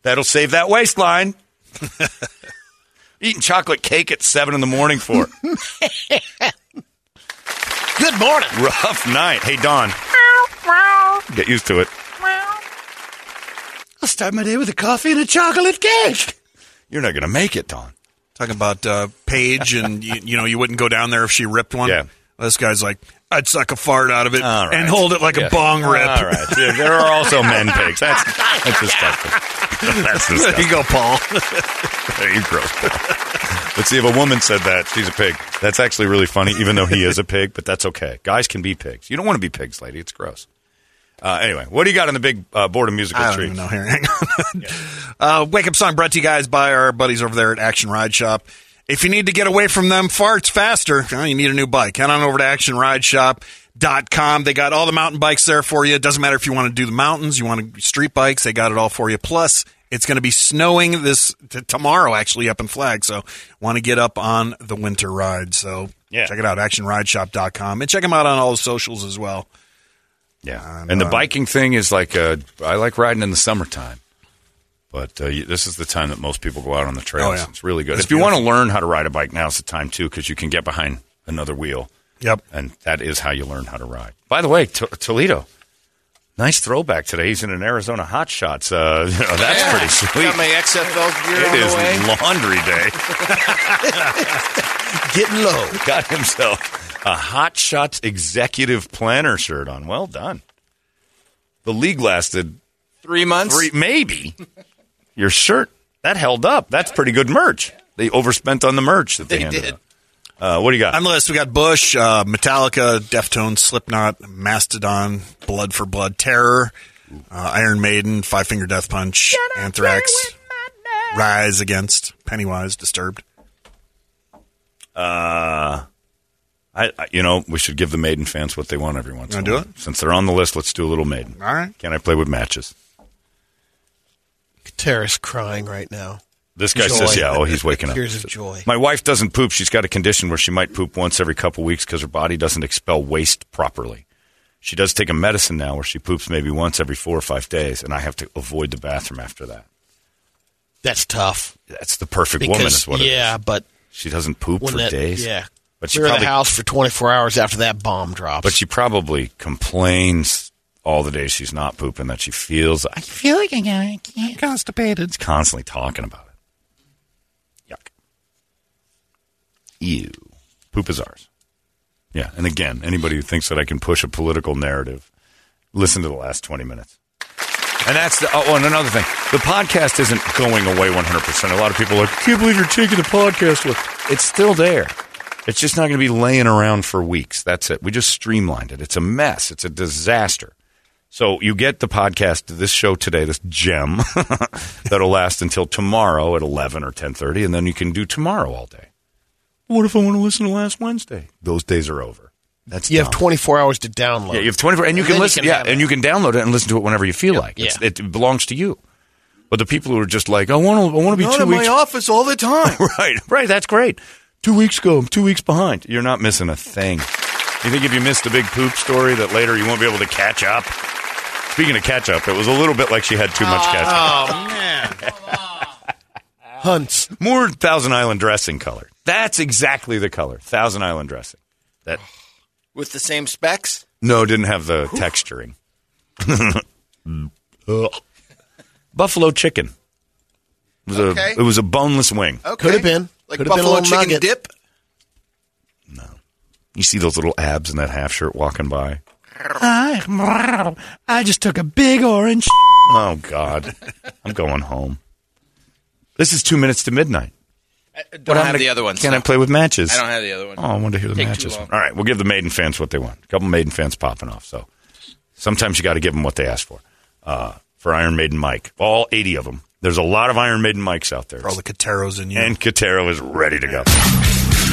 Speaker 6: That'll save that waistline. *laughs* Eating chocolate cake at 7 in the morning for. *laughs*
Speaker 8: Good morning.
Speaker 6: Rough night. Hey, Dawn. Get used to it.
Speaker 10: I'll start my day with a coffee and a chocolate cake.
Speaker 6: You're not going to make it, Dawn.
Speaker 7: Talking about uh, Paige, and *laughs* you, you know you wouldn't go down there if she ripped one.
Speaker 6: Yeah.
Speaker 7: This guy's like, I'd suck a fart out of it
Speaker 6: right.
Speaker 7: and hold it like
Speaker 6: Yeah.
Speaker 7: a bong rip.
Speaker 6: All right. Yeah, there are also men pigs. That's, that's disgusting. *laughs* That's disgusting.
Speaker 7: there you go, Paul. *laughs*
Speaker 6: There you gross Paul. Let's see if a woman said that. She's a pig. That's actually really funny, even though he is a pig, but that's okay. Guys can be pigs. You don't want to be pigs, lady. It's gross. Uh, anyway, what do you got on the big uh, board of musical
Speaker 7: I don't
Speaker 6: treats?
Speaker 7: know. Here, hang on. *laughs* uh, Wake up song brought to you guys by our buddies over there at Action Ride Shop. If you need to get away from them farts faster, you need a new bike. Head on over to actionrideshop.com. They got all the mountain bikes there for you. It doesn't matter if you want to do the mountains, you want to street bikes, they got it all for you. Plus, it's going to be snowing this t- tomorrow actually up in Flag, so want to get up on the winter ride. So
Speaker 6: Yeah.
Speaker 7: check it out actionrideshop.com and check them out on all the socials as well.
Speaker 6: Yeah, and the biking thing is like uh, I like riding in the summertime, but uh, this is the time that most people go out on the trails.
Speaker 7: Oh, yeah.
Speaker 6: It's really good.
Speaker 7: It's
Speaker 6: if you want to learn how to ride a bike, now's the time too, because you can get behind another wheel.
Speaker 7: Yep,
Speaker 6: and that is how you learn how to ride. By the way, T- Toledo, nice throwback today. He's in an Arizona Hot Shots. *laughs* Uh, that's
Speaker 11: Yeah.
Speaker 6: pretty sweet.
Speaker 11: Got my XFL gear
Speaker 6: It is laundry day. *laughs*
Speaker 8: Getting low.
Speaker 6: Got himself a Hot Shots executive planner shirt on. Well done. The league lasted
Speaker 11: Three months.
Speaker 6: three, maybe. Your shirt that held up. That's pretty good merch. They overspent on the merch that they,
Speaker 11: They
Speaker 6: handed
Speaker 11: did.
Speaker 6: out. Uh, what do you got?
Speaker 7: On the list, we got Bush, uh, Metallica, Deftones, Slipknot, Mastodon, Blood for Blood, Terror, uh, Iron Maiden, Five Finger Death Punch, Anthrax, Rise Against, Pennywise, Disturbed.
Speaker 6: Uh, I, I you know we should give the Maiden fans what they want every once. in a
Speaker 7: Wanna do
Speaker 6: while. Since they're on the list, let's do a little Maiden.
Speaker 7: All right.
Speaker 6: Can I play with matches?
Speaker 8: Tara's crying right now.
Speaker 6: This guy
Speaker 8: Joy.
Speaker 6: says, "Yeah, oh, he's waking up."
Speaker 8: Tears of joy.
Speaker 6: My wife doesn't poop. She's got a condition where she might poop once every couple weeks because her body doesn't expel waste properly. She does take a medicine now where she poops maybe once every four or five days, and I have to avoid the bathroom after that.
Speaker 8: That's tough.
Speaker 6: That's the perfect
Speaker 8: Because,
Speaker 6: woman, is what it is.
Speaker 8: yeah, but
Speaker 6: She doesn't poop for
Speaker 8: that,
Speaker 6: days.
Speaker 8: yeah,
Speaker 6: but she
Speaker 8: clear
Speaker 6: probably
Speaker 8: the house for 24 hours after that bomb drops.
Speaker 6: But she probably complains all the days she's not pooping that she feels I
Speaker 9: feel like I can't constipated.
Speaker 6: It's constantly talking about it. Yuck. Ew. Poop is ours. Yeah, and again, anybody who thinks that I can push a political narrative, listen to the last 20 minutes. And that's the, oh, and another thing. The podcast isn't going away 100%. A lot of people are like, I can't believe you're taking the podcast away. It's still there. It's just not going to be laying around for weeks. That's it. We just streamlined it. It's a mess. It's a disaster. So you get the podcast, this show today, this gem *laughs* that'll last until tomorrow at 11 or 10:30 and then you can do tomorrow all day. What if I want to listen to last Wednesday? Those days are over. That's
Speaker 8: you have 24 hours to download.
Speaker 6: Yeah, you have 24 and you can
Speaker 8: then
Speaker 6: listen
Speaker 8: have
Speaker 6: yeah,
Speaker 8: it.
Speaker 6: and you can download it and listen to it whenever you feel like. It's,
Speaker 8: yeah.
Speaker 6: It belongs to you. But the people who are just like, I want to I want to be
Speaker 11: Not
Speaker 6: 2
Speaker 11: in
Speaker 6: weeks
Speaker 11: my office all the time. *laughs*
Speaker 6: right, right. That's great. Two weeks ago, I'm two weeks behind. You're not missing a thing. You think if you missed the big poop story that later you won't be able to catch up? Speaking of catch up, it was a little bit like she had too much catch up.
Speaker 8: Oh, *laughs* man. Hunts.
Speaker 6: More Thousand Island dressing color. That's exactly the color. Thousand Island dressing. That
Speaker 11: With the same specs?
Speaker 6: no didn't have the texturing. Ugh. *laughs* Uh, buffalo chicken. It was
Speaker 11: Okay.
Speaker 6: a it was a boneless wing.
Speaker 11: Okay.
Speaker 8: Could have been.
Speaker 11: Like
Speaker 8: Could have been a
Speaker 11: buffalo
Speaker 8: little
Speaker 11: chicken
Speaker 8: nugget.
Speaker 11: dip?
Speaker 6: You see those little abs in that half shirt walking by.
Speaker 10: I, I just took a big orange.
Speaker 6: Oh God, I'm going home. This is two minutes to midnight.
Speaker 11: don't
Speaker 6: What
Speaker 11: have
Speaker 6: I'm-
Speaker 11: the other ones.
Speaker 6: Can
Speaker 11: no.
Speaker 6: I play with matches?
Speaker 11: I don't have the other one.
Speaker 6: Oh, I want to hear the
Speaker 11: Take
Speaker 6: matches. All right, we'll give the Maiden fans what they want. A couple Maiden fans popping off. So sometimes you got to give them what they ask for. Uh, for Iron Maiden Mike, all 80 of them. There's a lot of Iron Maiden mics out there.
Speaker 7: All the Cateros in you.
Speaker 6: And Katero is ready to go.